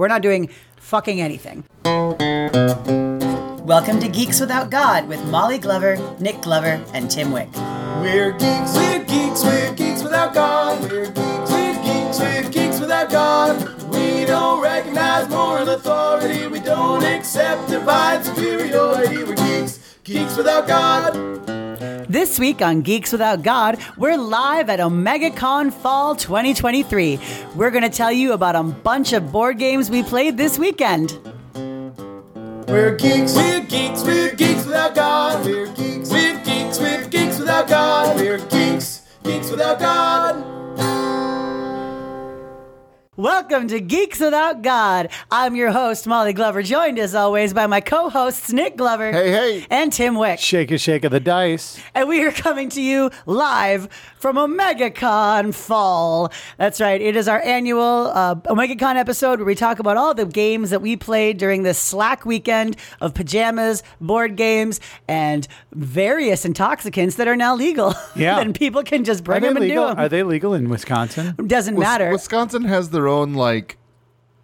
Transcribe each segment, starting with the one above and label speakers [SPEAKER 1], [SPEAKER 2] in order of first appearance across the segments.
[SPEAKER 1] We're not doing fucking anything. Welcome to Geeks Without God with Molly Glover, Nick Glover, and Tim Wick.
[SPEAKER 2] We're geeks, we're geeks, we're geeks without God. We're geeks, we're geeks, we're geeks without God. We don't recognize moral authority. We don't accept divine superiority. We're geeks, geeks without God.
[SPEAKER 1] This week on Geeks Without God, we're live at OmegaCon Fall 2023. We're going to tell you about a bunch of board games we played this weekend.
[SPEAKER 2] We're geeks, we're geeks, we're geeks without God. We're geeks, we're geeks, we're geeks without God. We're geeks, geeks without God.
[SPEAKER 1] Welcome to Geeks Without God. I'm your host, Molly Glover, joined as always by my co hosts, Nick Glover.
[SPEAKER 3] Hey, hey.
[SPEAKER 1] And Tim Wick.
[SPEAKER 4] Shake a shake of the dice.
[SPEAKER 1] And we are coming to you live from OmegaCon Fall. That's right. It is our annual uh, OmegaCon episode where we talk about all the games that we played during this slack weekend of pajamas, board games, and various intoxicants that are now legal.
[SPEAKER 4] Yeah.
[SPEAKER 1] and people can just bring
[SPEAKER 4] they
[SPEAKER 1] them and
[SPEAKER 4] legal?
[SPEAKER 1] do them.
[SPEAKER 4] Are they legal in Wisconsin?
[SPEAKER 1] Doesn't
[SPEAKER 3] Wis-
[SPEAKER 1] matter.
[SPEAKER 3] Wisconsin has their own like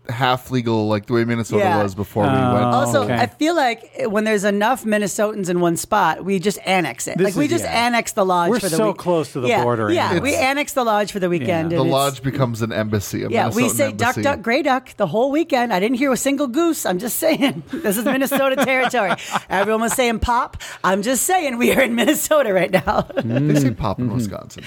[SPEAKER 3] half legal, like the way Minnesota
[SPEAKER 1] Yeah.
[SPEAKER 3] was before we
[SPEAKER 4] Oh.
[SPEAKER 3] went.
[SPEAKER 1] Also,
[SPEAKER 4] okay.
[SPEAKER 1] I feel like when there's enough Minnesotans in one spot, we just annex it.
[SPEAKER 4] This
[SPEAKER 1] like we
[SPEAKER 4] is-
[SPEAKER 1] just
[SPEAKER 4] yeah.
[SPEAKER 1] annex the lodge
[SPEAKER 4] We're
[SPEAKER 1] for the
[SPEAKER 4] so
[SPEAKER 1] week.
[SPEAKER 4] close to the
[SPEAKER 1] yeah,
[SPEAKER 4] border
[SPEAKER 1] Yeah,
[SPEAKER 4] anyway.
[SPEAKER 1] we annex the lodge for the weekend.
[SPEAKER 3] the
[SPEAKER 1] and it's-
[SPEAKER 3] lodge becomes an embassy. A
[SPEAKER 1] Yeah, we
[SPEAKER 3] Minnesotan
[SPEAKER 1] say
[SPEAKER 3] embassy.
[SPEAKER 1] duck, duck, gray duck the whole weekend. I didn't hear a single goose. I'm just saying. This is Minnesota territory. Everyone was saying pop. I'm just saying we are in Minnesota right now.
[SPEAKER 3] They say mm. pop in mm-hmm. Wisconsin.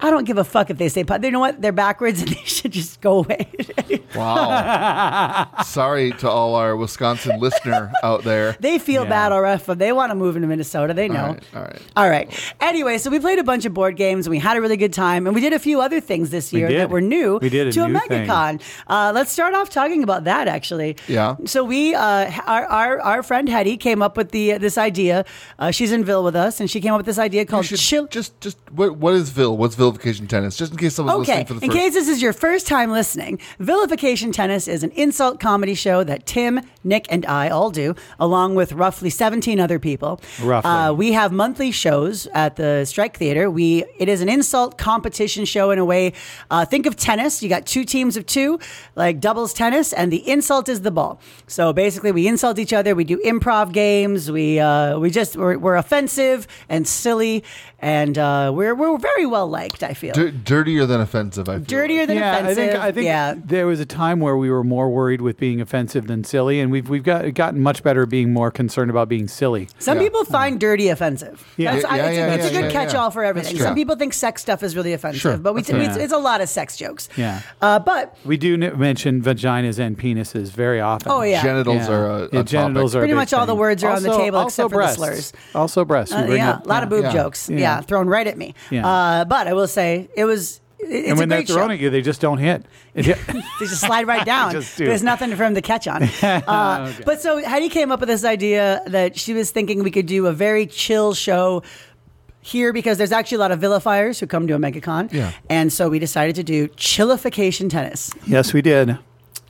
[SPEAKER 1] I don't give a fuck if they say pop. You know what? They're backwards and they should just go away.
[SPEAKER 3] Wow. Sorry to all our Wisconsin listener out there.
[SPEAKER 1] they feel
[SPEAKER 4] Yeah.
[SPEAKER 1] bad already. They want to move into Minnesota. They know.
[SPEAKER 3] All right, all right.
[SPEAKER 1] All right. Anyway, so we played a bunch of board games and we had a really good time, and we did a few other things this year
[SPEAKER 4] did.
[SPEAKER 1] that were new
[SPEAKER 4] We did a
[SPEAKER 1] to
[SPEAKER 4] new
[SPEAKER 1] MegaCon. Uh, let's start off talking about that actually.
[SPEAKER 3] Yeah.
[SPEAKER 1] So we, uh, our, our our friend Hetty came up with the this idea. Uh, she's in Ville with us, and she came up with this idea called Chill.
[SPEAKER 3] just, just what, what is Vil? What's vilification tennis? Just in case someone's
[SPEAKER 1] Okay,
[SPEAKER 3] listening for the
[SPEAKER 1] in
[SPEAKER 3] first.
[SPEAKER 1] case this is your first time listening, Vilification Tennis is an insult comedy show that Tim, Nick, and I all do, along with roughly 17 other people.
[SPEAKER 4] Roughly.
[SPEAKER 1] Uh, we have monthly shows at the Strike Theater. We It is an insult competition show in a way. Uh, think of tennis. You got two teams of two, like doubles tennis, and the insult is the ball. So basically, we insult each other. We do improv games. We uh, we just we're, we're offensive and silly, and uh, we're we're very well liked. I feel
[SPEAKER 3] Dir- dirtier than offensive, I feel.
[SPEAKER 1] dirtier than
[SPEAKER 4] yeah,
[SPEAKER 1] offensive.
[SPEAKER 4] I think I think
[SPEAKER 1] yeah.
[SPEAKER 4] there was a time where we were more worried with being offensive than silly, and we've we've got gotten much better being more concerned about being silly.
[SPEAKER 1] Some
[SPEAKER 3] Yeah.
[SPEAKER 1] people find dirty offensive.
[SPEAKER 4] Yeah.
[SPEAKER 1] That's, I,
[SPEAKER 3] Yeah,
[SPEAKER 1] it's,
[SPEAKER 3] yeah,
[SPEAKER 1] a, it's a good
[SPEAKER 3] yeah,
[SPEAKER 1] catch-all
[SPEAKER 3] yeah.
[SPEAKER 1] for everything. Some people think sex stuff is really offensive,
[SPEAKER 3] Sure,
[SPEAKER 1] but we
[SPEAKER 3] that's
[SPEAKER 1] t- it's, it's a lot of sex jokes.
[SPEAKER 4] Yeah.
[SPEAKER 1] Uh, but
[SPEAKER 4] We do n- mention vaginas and penises very often.
[SPEAKER 1] Oh, yeah.
[SPEAKER 3] Genitals
[SPEAKER 4] Yeah.
[SPEAKER 3] are a, a
[SPEAKER 4] Yeah, genitals
[SPEAKER 3] topic.
[SPEAKER 4] are
[SPEAKER 1] Pretty much all the words are on the table
[SPEAKER 4] also
[SPEAKER 1] except for the
[SPEAKER 4] breasts.
[SPEAKER 1] slurs.
[SPEAKER 4] Also breasts. We
[SPEAKER 1] uh,
[SPEAKER 4] bring
[SPEAKER 1] yeah, a lot of boob jokes. Yeah.
[SPEAKER 4] Yeah.
[SPEAKER 1] thrown right at me.
[SPEAKER 4] Yeah.
[SPEAKER 1] Uh, but I will say it was. It's
[SPEAKER 4] and when
[SPEAKER 1] a
[SPEAKER 4] they're
[SPEAKER 1] great
[SPEAKER 4] thrown
[SPEAKER 1] show.
[SPEAKER 4] at you, they just don't hit.
[SPEAKER 1] They just slide right down.
[SPEAKER 4] Do.
[SPEAKER 1] There's nothing for him to catch on. Uh, But so Heidi came up with this idea that she was thinking we could do a very chill show here because there's actually a lot of vilifiers who come to OmegaCon.
[SPEAKER 3] Yeah.
[SPEAKER 1] And so we decided to do chillification tennis.
[SPEAKER 4] yes, we did.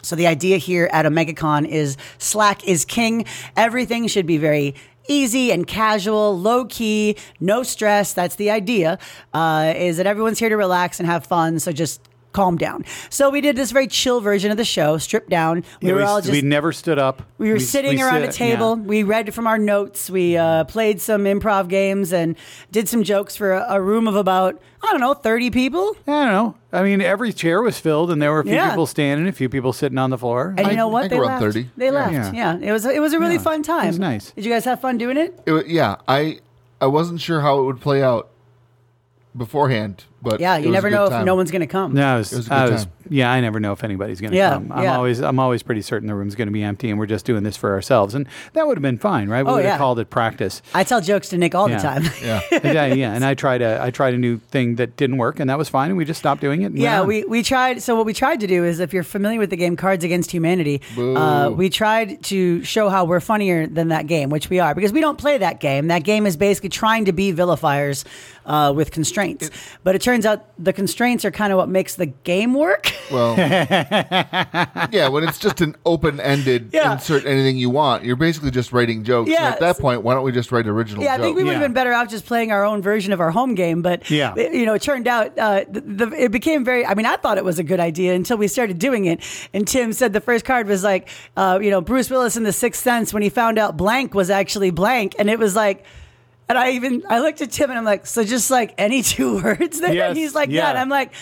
[SPEAKER 1] So the idea here at OmegaCon is slack is king. Everything should be very easy and casual, low key, no stress. That's the idea. Uh, is that everyone's here to relax and have fun. So just calm down. So we did this very chill version of the show, stripped down. We
[SPEAKER 4] Yeah,
[SPEAKER 1] were
[SPEAKER 4] we,
[SPEAKER 1] all just
[SPEAKER 4] we never stood up.
[SPEAKER 1] we were
[SPEAKER 4] We-
[SPEAKER 1] sitting
[SPEAKER 4] we
[SPEAKER 1] around
[SPEAKER 4] sit-
[SPEAKER 1] a table.
[SPEAKER 4] yeah.
[SPEAKER 1] We read from our notes. We uh, played some improv games and did some jokes for a, a room of about I don't know thirty people.
[SPEAKER 4] I don't know. I mean, every chair was filled, and there were a few
[SPEAKER 1] Yeah.
[SPEAKER 4] people standing, a few people sitting on the floor.
[SPEAKER 1] And
[SPEAKER 3] I-
[SPEAKER 1] you know what?
[SPEAKER 3] I
[SPEAKER 1] they
[SPEAKER 3] grew
[SPEAKER 1] left.
[SPEAKER 3] 30.
[SPEAKER 1] They left. Yeah.
[SPEAKER 4] Yeah.
[SPEAKER 1] it was it was a really
[SPEAKER 4] Yeah.
[SPEAKER 1] fun time.
[SPEAKER 4] It was nice.
[SPEAKER 1] Did you guys have fun doing it?
[SPEAKER 3] It yeah, I I wasn't sure how it would play out beforehand, but
[SPEAKER 1] Yeah, you never know
[SPEAKER 3] time.
[SPEAKER 1] if no one's going to come.
[SPEAKER 4] No, I was,
[SPEAKER 3] It was a good
[SPEAKER 4] I was,
[SPEAKER 3] time.
[SPEAKER 4] yeah, I never know if anybody's going to
[SPEAKER 1] Yeah,
[SPEAKER 4] come. I'm
[SPEAKER 1] yeah.
[SPEAKER 4] always, I'm always pretty certain the room's going to be empty, and we're just doing this for ourselves, and that would have been fine, right? We
[SPEAKER 1] Oh,
[SPEAKER 4] would
[SPEAKER 1] yeah.
[SPEAKER 4] have called it practice.
[SPEAKER 1] I tell jokes to Nick all
[SPEAKER 4] Yeah.
[SPEAKER 1] the time.
[SPEAKER 3] Yeah,
[SPEAKER 4] yeah, yeah, and I tried a, I tried a new thing that didn't work, and that was fine, and we just stopped doing it.
[SPEAKER 1] Yeah, we, we tried. So what we tried to do is, if you're familiar with the game Cards Against Humanity, uh, we tried to show how we're funnier than that game, which we are, because we don't play that game. That game is basically trying to be vilifiers uh, with constraints. but it turns turns out the constraints are kind of what makes the game work.
[SPEAKER 3] Well, yeah, when it's just an open-ended
[SPEAKER 1] Yeah.
[SPEAKER 3] insert anything you want, you're basically just writing jokes. And
[SPEAKER 1] Yeah,
[SPEAKER 3] at that point, why don't we just write original
[SPEAKER 1] Yeah, I think we would have
[SPEAKER 4] Yeah.
[SPEAKER 1] been better off just playing our own version of our home game. But
[SPEAKER 4] Yeah.
[SPEAKER 1] it- you know, it turned out uh, the, the, it became very. I mean, I thought it was a good idea until we started doing it. And Tim said the first card was like, uh, you know, Bruce Willis in The Sixth Sense when he found out blank was actually blank, and it was like. And I even I looked at Tim and I'm like, so just like any two words there.
[SPEAKER 4] Yes,
[SPEAKER 1] and he's like, yeah.
[SPEAKER 4] yeah.
[SPEAKER 1] And I'm like,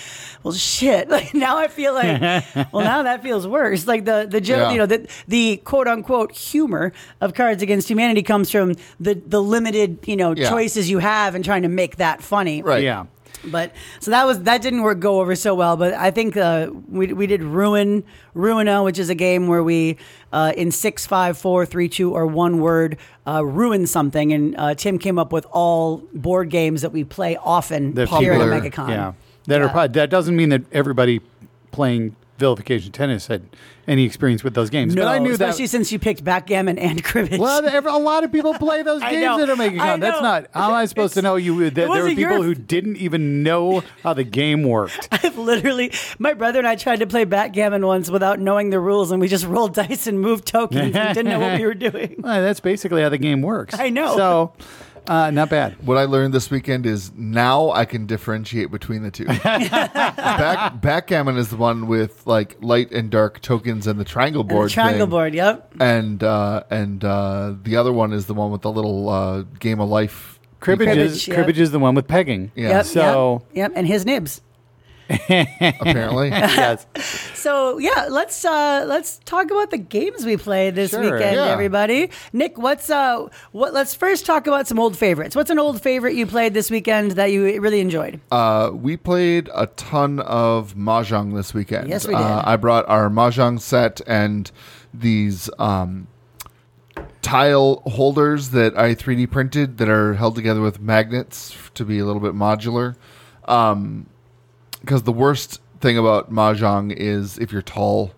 [SPEAKER 1] well, shit. Like now I feel like, well, now that feels worse. Like the the joke,
[SPEAKER 3] Yeah.
[SPEAKER 1] you know, the the quote unquote humor of Cards Against Humanity comes from the the limited you know
[SPEAKER 3] Yeah.
[SPEAKER 1] choices you have and trying to make that funny.
[SPEAKER 3] Right.
[SPEAKER 4] Yeah.
[SPEAKER 1] But so that was that didn't work go over so well. But I think uh, we we did ruin Ruina, which is a game where we uh, in six, five, four, three, two, or one word uh, ruin something. And uh, Tim came up with all board games that we play often
[SPEAKER 4] The
[SPEAKER 1] here at MegaCon.
[SPEAKER 4] Yeah. That are
[SPEAKER 1] Yeah.
[SPEAKER 4] pro- that doesn't mean that everybody playing vilification tennis had any experience with those games.
[SPEAKER 1] No,
[SPEAKER 4] but I knew that.
[SPEAKER 1] especially
[SPEAKER 4] that.
[SPEAKER 1] since you picked backgammon and cribbage.
[SPEAKER 4] Well, a lot of people play those games
[SPEAKER 1] know.
[SPEAKER 4] that are making con. That's not. How am I supposed to know you? That there were people
[SPEAKER 1] your-
[SPEAKER 4] who didn't even know how the game worked.
[SPEAKER 1] I've literally, my brother and I tried to play backgammon once without knowing the rules, and we just rolled dice and moved tokens and didn't know what we were doing.
[SPEAKER 4] Well, that's basically how the game works.
[SPEAKER 1] I know.
[SPEAKER 4] So, uh, not bad.
[SPEAKER 3] What I learned this weekend is now I can differentiate between the two. Back, backgammon is the one with like light and dark tokens and the triangle
[SPEAKER 1] And the
[SPEAKER 3] board.
[SPEAKER 1] triangle
[SPEAKER 3] thing.
[SPEAKER 1] board, yep.
[SPEAKER 3] And uh, and uh, the other one is the one with the little uh, game of life.
[SPEAKER 4] Cribbage,
[SPEAKER 1] Cribbage,
[SPEAKER 4] is
[SPEAKER 1] yeah.
[SPEAKER 4] cribbage is the one with pegging.
[SPEAKER 3] Yeah.
[SPEAKER 1] Yep,
[SPEAKER 4] So
[SPEAKER 1] yep, yep, and his nibs.
[SPEAKER 3] Apparently,
[SPEAKER 4] yes.
[SPEAKER 1] So yeah, let's uh let's talk about the games we played this
[SPEAKER 4] Sure,
[SPEAKER 1] weekend,
[SPEAKER 3] yeah.
[SPEAKER 1] everybody. Nick, what's uh what? Let's first talk about some old favorites. What's an old favorite you played this weekend that you really enjoyed?
[SPEAKER 3] uh, we played a ton of mahjong this weekend.
[SPEAKER 1] Yes, we
[SPEAKER 3] Uh,
[SPEAKER 1] did.
[SPEAKER 3] I brought our mahjong set and these um, tile holders that I 3D printed that are held together with magnets to be a little bit modular. Because the worst thing about mahjong is if you're tall,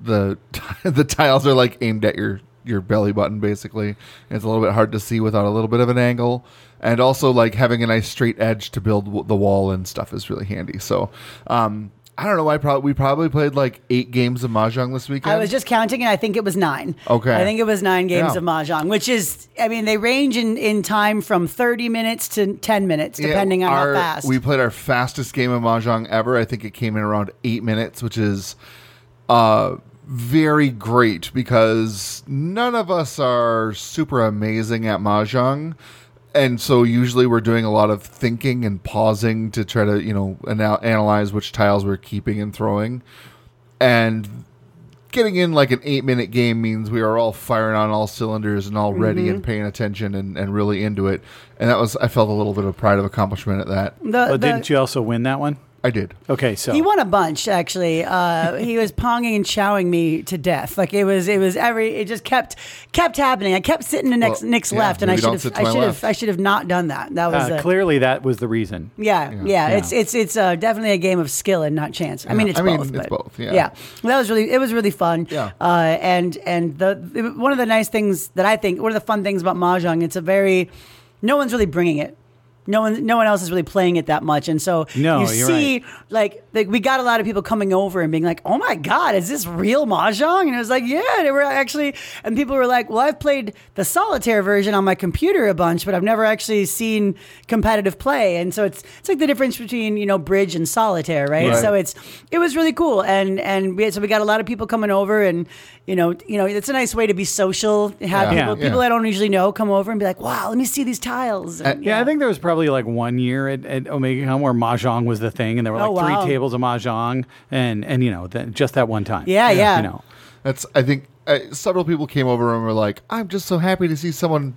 [SPEAKER 3] the the tiles are like aimed at your your belly button basically. It's a little bit hard to see without a little bit of an angle. And also like having a nice straight edge to build w- the wall and stuff is really handy. So um, I don't know. why. probably we probably played like eight games of mahjong this weekend.
[SPEAKER 1] I was just counting, and I think it was nine.
[SPEAKER 3] Okay.
[SPEAKER 1] I think it was nine games
[SPEAKER 3] Yeah.
[SPEAKER 1] of mahjong, which is, I mean, they range in, in time from thirty minutes to ten minutes,
[SPEAKER 3] Yeah,
[SPEAKER 1] depending on
[SPEAKER 3] our-
[SPEAKER 1] how fast.
[SPEAKER 3] We played our fastest game of mahjong ever. I think it came in around eight minutes, which is uh, very great because none of us are super amazing at mahjong. And so usually we're doing a lot of thinking and pausing to try to, you know, anal- analyze which tiles we're keeping and throwing. And getting in like an eight minute game means we are all firing on all cylinders and all ready
[SPEAKER 1] Mm-hmm.
[SPEAKER 3] and paying attention and, and really into it. And that was, I felt a little bit of pride of accomplishment at that.
[SPEAKER 1] the,
[SPEAKER 4] But
[SPEAKER 1] the-
[SPEAKER 4] didn't you also win that one?
[SPEAKER 3] I did.
[SPEAKER 4] Okay, so
[SPEAKER 1] He won a bunch actually. Uh, he was ponging and chowing me to death. Like it was, it was every. It just kept kept happening. I kept sitting to Nick's,
[SPEAKER 3] Well,
[SPEAKER 1] Nick's
[SPEAKER 3] yeah,
[SPEAKER 1] left, and I
[SPEAKER 3] maybe
[SPEAKER 1] should
[SPEAKER 3] don't
[SPEAKER 1] have,
[SPEAKER 3] sit to
[SPEAKER 1] I
[SPEAKER 3] my
[SPEAKER 1] should have,
[SPEAKER 3] left.
[SPEAKER 1] I should have not done that. That was
[SPEAKER 4] uh,
[SPEAKER 1] a,
[SPEAKER 4] clearly that was the reason.
[SPEAKER 1] Yeah, yeah,
[SPEAKER 3] Yeah.
[SPEAKER 1] It's it's it's uh, definitely a game of skill and not chance. I mean,
[SPEAKER 3] Yeah.
[SPEAKER 1] it's
[SPEAKER 3] I mean,
[SPEAKER 1] both.
[SPEAKER 3] it's
[SPEAKER 1] but-
[SPEAKER 3] both, yeah.
[SPEAKER 1] yeah. Well, that was really it was really fun.
[SPEAKER 3] Yeah.
[SPEAKER 1] Uh, and and the, it- one of the nice things that I think one of the fun things about mahjong, it's a very no one's really bringing it. No one, no one else is really playing it that much, and so
[SPEAKER 4] No,
[SPEAKER 1] you see, like, like, we got a lot of people coming over and being like, "Oh my god, is this real mahjong?" And it was like, "Yeah." They were actually, and people were like, "Well, I've played the solitaire version on my computer a bunch, but I've never actually seen competitive play." And so it's it's like the difference between you know bridge and solitaire, right?
[SPEAKER 3] Right.
[SPEAKER 1] So it's it was really cool, and and we, so we got a lot of people coming over, and you know, you know, it's a nice way to be social. Have
[SPEAKER 3] Yeah.
[SPEAKER 1] people
[SPEAKER 4] Yeah.
[SPEAKER 1] people
[SPEAKER 3] Yeah.
[SPEAKER 1] I don't usually know come over and be like, "Wow, let me see these tiles." And,
[SPEAKER 4] Yeah, I think there was probably like one year at, at OmegaCon where mahjong was the thing, and there were like
[SPEAKER 1] Oh, wow.
[SPEAKER 4] three tables of mahjong, and and you know that just that one time.
[SPEAKER 1] Yeah, yeah.
[SPEAKER 4] You know,
[SPEAKER 3] That's, I think, uh, several people came over and were like, I'm just so happy to see someone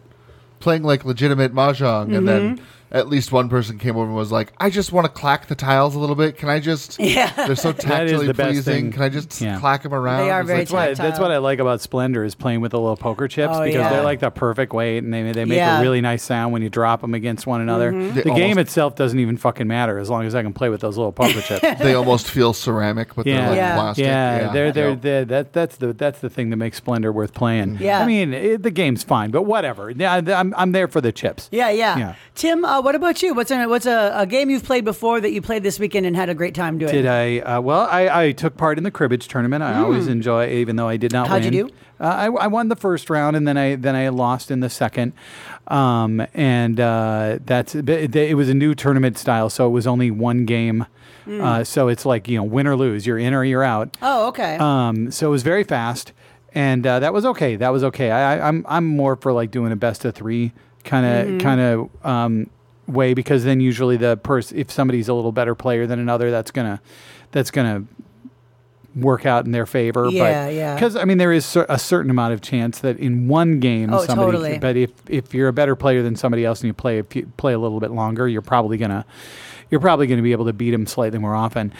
[SPEAKER 3] playing like legitimate mahjong. And then
[SPEAKER 1] Mm-hmm.
[SPEAKER 3] At least one person came over and was like, I just want to clack the tiles a little bit. Can I just,
[SPEAKER 1] Yeah.
[SPEAKER 3] they're so
[SPEAKER 4] That is
[SPEAKER 3] tactily
[SPEAKER 4] the
[SPEAKER 3] pleasing. Can I just
[SPEAKER 4] Yeah.
[SPEAKER 3] clack them around?
[SPEAKER 1] They are
[SPEAKER 3] It's
[SPEAKER 1] very
[SPEAKER 3] like,
[SPEAKER 4] that's, why,
[SPEAKER 1] tactile.
[SPEAKER 4] that's what I like about Splendor is playing with the little poker chips
[SPEAKER 1] Oh,
[SPEAKER 4] because
[SPEAKER 1] yeah.
[SPEAKER 4] they're like the perfect weight, and they they make
[SPEAKER 1] Yeah.
[SPEAKER 4] a really nice sound when you drop them against one another.
[SPEAKER 1] Mm-hmm.
[SPEAKER 3] They
[SPEAKER 4] The game itself doesn't even fucking matter as long as I can play with those little poker chips.
[SPEAKER 3] they almost feel ceramic, but
[SPEAKER 4] Yeah,
[SPEAKER 3] they're like
[SPEAKER 1] Yeah.
[SPEAKER 3] plastic.
[SPEAKER 4] Yeah, they're they're,
[SPEAKER 3] Yeah.
[SPEAKER 4] they're that that's the that's the thing that makes Splendor worth playing.
[SPEAKER 1] Yeah.
[SPEAKER 4] I mean it, the game's fine, but whatever. Yeah, I'm I'm there for the chips.
[SPEAKER 1] Yeah, yeah.
[SPEAKER 4] Yeah.
[SPEAKER 1] Tim, uh, Paul, what about you? What's a, what's a, a game you've played before that you played this weekend and had a great time doing?
[SPEAKER 4] Did I? Uh, well, I, I took part in the cribbage tournament. I always enjoy, even though I did not.
[SPEAKER 1] How'd you do?
[SPEAKER 4] Uh, I, I won the first round, and then I then I lost in the second. Um, and uh, that's it, it was a new tournament style, so it was only one game. Uh, so it's like you know, win or lose. You're in or you're out.
[SPEAKER 1] Oh, okay.
[SPEAKER 4] Um, so it was very fast, and uh, that was okay. That was okay. I, I, I'm I'm more for like doing a best of three kind of
[SPEAKER 1] Mm-hmm.
[SPEAKER 4] kind of um, way because then usually the person if somebody's a little better player than another, that's gonna that's gonna work out in their favor.
[SPEAKER 1] Yeah,
[SPEAKER 4] but,
[SPEAKER 1] yeah.
[SPEAKER 4] Because I mean, there is a certain amount of chance that in one game,
[SPEAKER 1] Oh,
[SPEAKER 4] somebody.
[SPEAKER 1] totally.
[SPEAKER 4] But if if you're a better player than somebody else and you play a few, play a little bit longer, you're probably gonna you're probably going to be able to beat them slightly more often.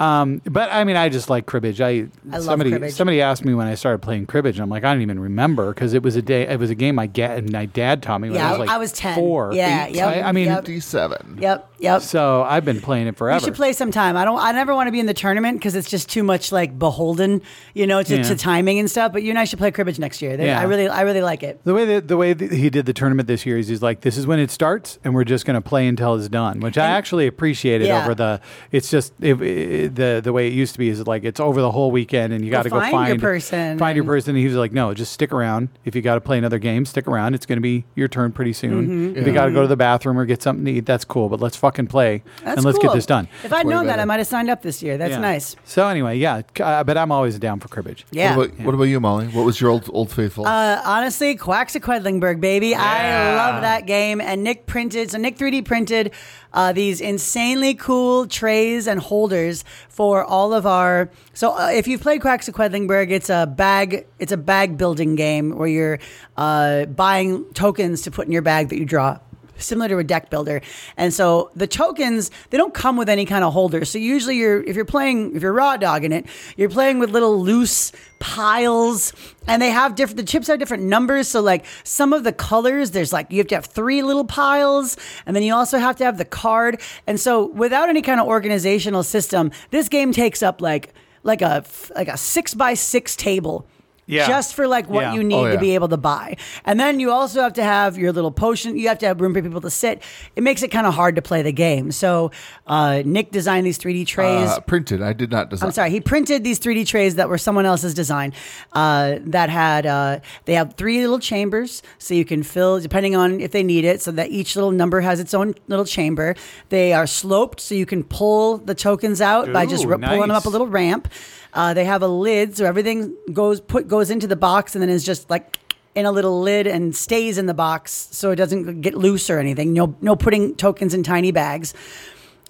[SPEAKER 4] Um, but I mean, I just like cribbage. I,
[SPEAKER 1] I love
[SPEAKER 4] somebody
[SPEAKER 1] cribbage.
[SPEAKER 4] somebody asked me when I started playing cribbage. And I'm like, I don't even remember because it was a day. It was a game my, ga- and my dad taught me when
[SPEAKER 1] Yeah,
[SPEAKER 4] I was like
[SPEAKER 1] I was 10.
[SPEAKER 4] four.
[SPEAKER 1] Yeah,
[SPEAKER 4] eight.
[SPEAKER 1] yep,
[SPEAKER 4] I, I mean,
[SPEAKER 1] yep.
[SPEAKER 3] Fifty-seven.
[SPEAKER 1] yep, yep.
[SPEAKER 4] so I've been playing it
[SPEAKER 1] We
[SPEAKER 4] forever.
[SPEAKER 1] should play sometime. I don't. I never want to be in the tournament because it's just too much like beholden, you know, to,
[SPEAKER 4] Yeah.
[SPEAKER 1] to timing and stuff. But you and I should play cribbage next year. They-
[SPEAKER 4] Yeah.
[SPEAKER 1] I really, I really like it.
[SPEAKER 4] The way that the way that he did the tournament this year is he's like, this is when it starts, and we're just going to play until it's done, which I actually appreciated
[SPEAKER 1] Yeah.
[SPEAKER 4] over the. It's just it, it- the the way it used to be is like it's over the whole weekend, and you got to go
[SPEAKER 1] find your
[SPEAKER 4] find
[SPEAKER 1] person
[SPEAKER 4] find your person. And he was like, no, just stick around. If you got to play another game, stick around. It's going to be your turn pretty soon.
[SPEAKER 1] Mm-hmm.
[SPEAKER 4] If you got to go to the bathroom or get something to eat, that's cool. But let's fucking play
[SPEAKER 1] That's
[SPEAKER 4] and let's
[SPEAKER 1] cool.
[SPEAKER 4] get this done.
[SPEAKER 1] If I'd
[SPEAKER 3] way
[SPEAKER 1] known that,
[SPEAKER 3] better.
[SPEAKER 1] I might have signed up this year. That's
[SPEAKER 4] Yeah.
[SPEAKER 1] nice.
[SPEAKER 4] So anyway, yeah, c- uh, but I'm always down for cribbage.
[SPEAKER 1] Yeah.
[SPEAKER 3] What about, what about you, Molly? What was your old old faithful?
[SPEAKER 1] Uh, honestly, Quacks of Quedlinburg, baby. I love that game. And Nick printed, so Nick 3D printed uh, these insanely cool trays and holders for all of our. So uh, if you've played Quacks of Quedlinburg, it's a bag. It's a bag building game where you're uh, buying tokens to put in your bag that you draw similar to a deck builder. And so the tokens, they don't come with any kind of holder. So usually you're if you're playing if you're raw dogging it, you're playing with little loose piles and they have different the chips have different numbers. So like some of the colors, there's like you have to have three little piles and then you also have to have the card. And so without any kind of organizational system, this game takes up like like a like a six by six table.
[SPEAKER 4] Yeah.
[SPEAKER 1] Just for like what
[SPEAKER 4] Yeah.
[SPEAKER 1] you need
[SPEAKER 3] Oh,
[SPEAKER 1] to be able to buy. And then you also have to have your little potion. You have to have room for people to sit. It makes it kind of hard to play the game. So uh, Nick designed these 3D trays.
[SPEAKER 3] Uh, printed. I did not design.
[SPEAKER 1] I'm sorry. He printed these 3D trays that were someone else's design. Uh, that had uh, they have three little chambers, so you can fill depending on if they need it. So that each little number has its own little chamber. They are sloped, so you can pull the tokens out by just
[SPEAKER 4] Ooh,
[SPEAKER 1] ri- pulling them up a little ramp. Uh, they have a lid, so everything goes put goes into the box and then is just like in a little lid and stays in the box, so it doesn't get loose or anything. No, no putting tokens in tiny bags.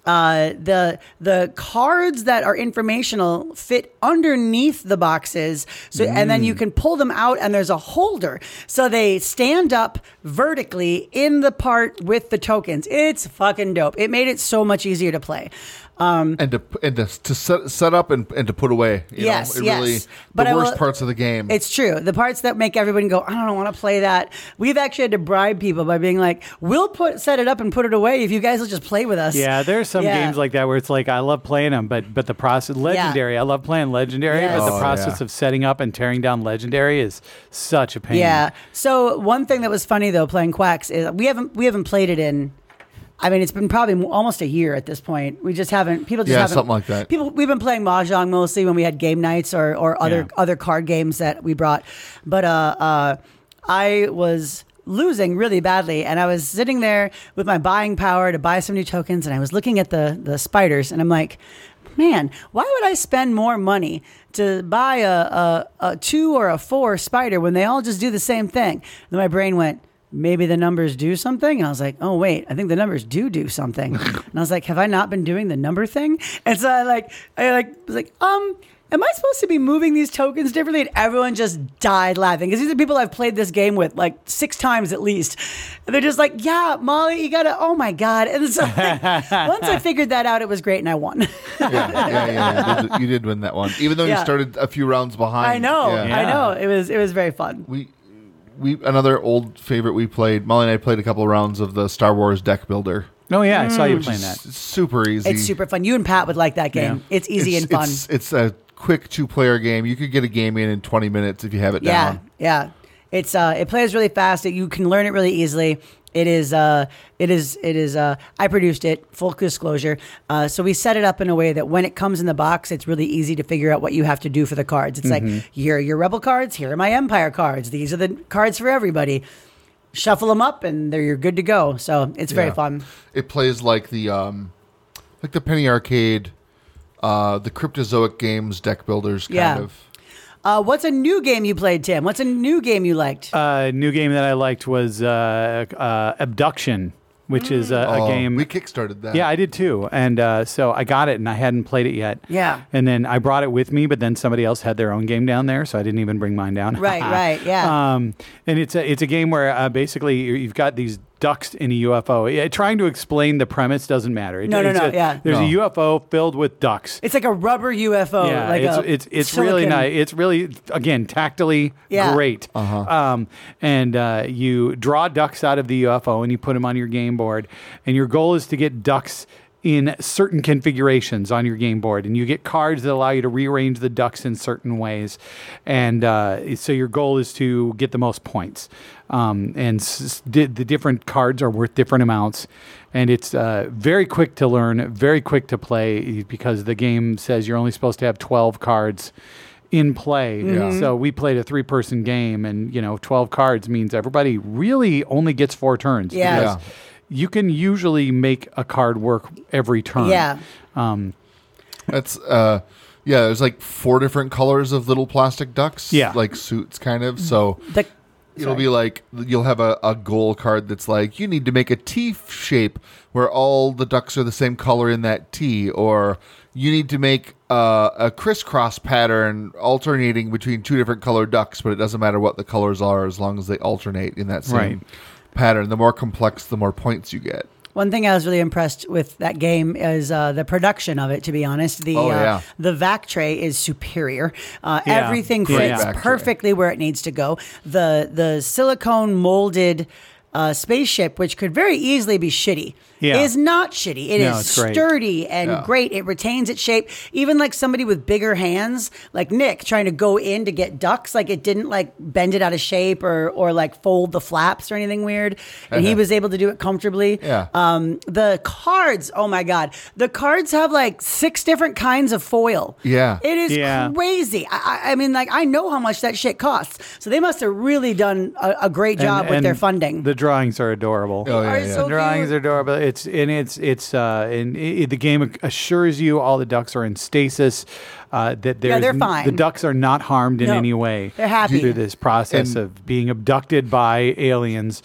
[SPEAKER 1] Uh, the the cards that are informational fit underneath the boxes so and then you can pull them out and there's a holder. So they stand up vertically in the part with the tokens. It's fucking dope. It made it so much easier to play um,
[SPEAKER 3] and to and to, to set, set up and, and to put away. You
[SPEAKER 1] Yes,
[SPEAKER 3] know, it
[SPEAKER 1] yes.
[SPEAKER 3] really
[SPEAKER 1] But
[SPEAKER 3] the
[SPEAKER 1] I
[SPEAKER 3] worst
[SPEAKER 1] will-
[SPEAKER 3] parts of the game.
[SPEAKER 1] It's true. The parts that make everybody go, I don't want to play that. We've actually had to bribe people by being like, we'll put set it up and put it away if you guys will just play with us.
[SPEAKER 4] Yeah, there's some
[SPEAKER 1] Yeah.
[SPEAKER 4] games like that where it's like I love playing them, but but the process legendary. I love playing legendary,
[SPEAKER 1] Yes.
[SPEAKER 4] but the
[SPEAKER 3] Oh,
[SPEAKER 4] process
[SPEAKER 3] yeah.
[SPEAKER 4] of setting up and tearing down legendary is such a pain.
[SPEAKER 1] Yeah. So one thing that was funny though, playing Quacks is we haven't we haven't played it in. I mean, it's been probably almost a year at this point. We just haven't. People just
[SPEAKER 3] Yeah,
[SPEAKER 1] haven't.
[SPEAKER 3] something like that.
[SPEAKER 1] People we've been playing mahjong mostly when we had game nights or or other
[SPEAKER 4] Yeah.
[SPEAKER 1] other card games that we brought. But uh, uh, I was losing really badly, and I was sitting there with my buying power to buy some new tokens, and I was looking at the the spiders, and I'm like. Man, why would I spend more money to buy a, a, a two or a four spider when they all just do the same thing? then my brain went, maybe the numbers do something. And I was like, oh wait, I think the numbers do do something. and I was like, have I not been doing the number thing? And so I like, I like was like, um, am I supposed to be moving these tokens differently? And everyone just died laughing because these are people I've played this game with like six times at least. And they're just like, yeah, Molly, you gotta, oh my god. And so like, once I figured that out, it was great, and I won.
[SPEAKER 3] yeah, yeah, yeah. You did, you did win that one, even though
[SPEAKER 1] Yeah.
[SPEAKER 3] you started a few rounds behind.
[SPEAKER 1] I know,
[SPEAKER 3] Yeah.
[SPEAKER 1] I know. It was, it was very fun.
[SPEAKER 3] We we another old favorite we played. Molly and I played a couple of rounds of the Star Wars deck builder.
[SPEAKER 4] Oh yeah, I saw you playing
[SPEAKER 3] is
[SPEAKER 4] that.
[SPEAKER 3] super easy.
[SPEAKER 1] It's super fun. You and Pat would like that game.
[SPEAKER 4] Yeah.
[SPEAKER 1] It's easy
[SPEAKER 3] It's-
[SPEAKER 1] and fun.
[SPEAKER 3] It's, it's a quick two player game. You could get a game in in twenty minutes if you have it
[SPEAKER 1] Yeah,
[SPEAKER 3] down.
[SPEAKER 1] yeah. It's uh, it plays really fast. You can learn it really easily. It is. Uh, it is. It is. Uh, I produced it. Full disclosure. Uh, so we set it up in a way that when it comes in the box, it's really easy to figure out what you have to do for the cards. It's
[SPEAKER 3] Mm-hmm.
[SPEAKER 1] like here are your rebel cards. Here are my empire cards. These are the cards for everybody. Shuffle them up, and they're you're good to go. So it's very
[SPEAKER 3] Yeah.
[SPEAKER 1] fun.
[SPEAKER 3] It plays like the um, like the Penny Arcade, uh, the Cryptozoic games deck builders kind
[SPEAKER 1] Yeah.
[SPEAKER 3] of.
[SPEAKER 1] Uh, what's a new game you played, Tim? What's a new game you liked?
[SPEAKER 4] A new game that I liked was uh, uh, Abducktion, which is a, a
[SPEAKER 3] Oh,
[SPEAKER 4] game.
[SPEAKER 3] we kickstarted that.
[SPEAKER 4] yeah, I did too, and uh, so I got it, and I hadn't played it yet.
[SPEAKER 1] Yeah.
[SPEAKER 4] and then I brought it with me, but then somebody else had their own game down there, so I didn't even bring mine down.
[SPEAKER 1] Right, right, yeah.
[SPEAKER 4] Um, and it's a it's a game where uh, basically you- you've got these ducks in a UFO. Yeah, trying to explain the premise doesn't matter. It-
[SPEAKER 1] No, no, no,
[SPEAKER 4] a-
[SPEAKER 1] yeah.
[SPEAKER 4] There's
[SPEAKER 3] No.
[SPEAKER 4] a UFO filled with ducks.
[SPEAKER 1] It's like a rubber UFO.
[SPEAKER 4] Yeah,
[SPEAKER 1] like
[SPEAKER 4] it's,
[SPEAKER 1] a
[SPEAKER 4] it's it's really nice. It's really again tactily
[SPEAKER 1] Yeah.
[SPEAKER 4] great. Um, and uh, you draw ducks out of the UFO and you put them on your game board, and your goal is to get ducks in certain configurations on your game board, and you get cards that allow you to rearrange the ducks in certain ways, and uh, so your goal is to get the most points. Um, and s- di- the different cards are worth different amounts, and it's uh, very quick to learn, very quick to play because the game says you're only supposed to have 12 cards in play.
[SPEAKER 1] Mm-hmm.
[SPEAKER 4] So we played a three person game and you know 12 cards means everybody really only gets four turns
[SPEAKER 1] Yeah.
[SPEAKER 4] because you can usually make a card work every turn.
[SPEAKER 1] Yeah.
[SPEAKER 4] Um,
[SPEAKER 3] That's uh yeah, there's like four different colors of little plastic ducks.
[SPEAKER 4] Yeah.
[SPEAKER 3] Like suits kind of. So
[SPEAKER 1] The,
[SPEAKER 3] it'll
[SPEAKER 1] sorry.
[SPEAKER 3] be like you'll have a, a goal card that's like you need to make a T shape where all the ducks are the same color in that T, or you need to make uh, a crisscross pattern alternating between two different colored ducks, but it doesn't matter what the colors are as long as they alternate in that same
[SPEAKER 4] Right.
[SPEAKER 3] pattern. The more complex, the more points you get.
[SPEAKER 1] One thing I was really impressed with that game is uh, the production of it. To be honest, the
[SPEAKER 3] Oh,
[SPEAKER 1] uh, the vac tray is superior. Uh,
[SPEAKER 4] Yeah.
[SPEAKER 1] Everything fits
[SPEAKER 3] yeah. Vac
[SPEAKER 1] perfectly where it needs to go. The the silicone molded. Uh, spaceship, which could very easily be shitty,
[SPEAKER 4] Yeah.
[SPEAKER 1] is not shitty. It is
[SPEAKER 4] No, it's great.
[SPEAKER 1] sturdy and
[SPEAKER 3] Yeah.
[SPEAKER 1] great. It retains its shape. Even like somebody with bigger hands, like Nick, trying to go in to get ducks, like it didn't like bend it out of shape or or like fold the flaps or anything weird. And he
[SPEAKER 3] Uh-huh.
[SPEAKER 1] was able to do it comfortably.
[SPEAKER 3] Yeah.
[SPEAKER 1] Um, the cards, oh my god, the cards have like six different kinds of foil.
[SPEAKER 3] Yeah.
[SPEAKER 1] it is
[SPEAKER 4] Yeah.
[SPEAKER 1] crazy. I, I- I mean, like I know how much that shit costs, so they must have really done a, a great job
[SPEAKER 4] and-
[SPEAKER 1] with
[SPEAKER 4] and
[SPEAKER 1] their funding.
[SPEAKER 4] The drawings are adorable.
[SPEAKER 3] Oh, yeah,
[SPEAKER 1] are
[SPEAKER 3] yeah.
[SPEAKER 1] so
[SPEAKER 4] the drawings
[SPEAKER 1] cute.
[SPEAKER 4] are adorable. It's and it's it's uh and i the game assures you all the ducks are in stasis. Uh, that there's
[SPEAKER 1] they're fine.
[SPEAKER 4] The ducks are not harmed in
[SPEAKER 1] No,
[SPEAKER 4] any way.
[SPEAKER 1] they're happy.
[SPEAKER 4] through this process
[SPEAKER 3] And-
[SPEAKER 4] of being abducted by aliens,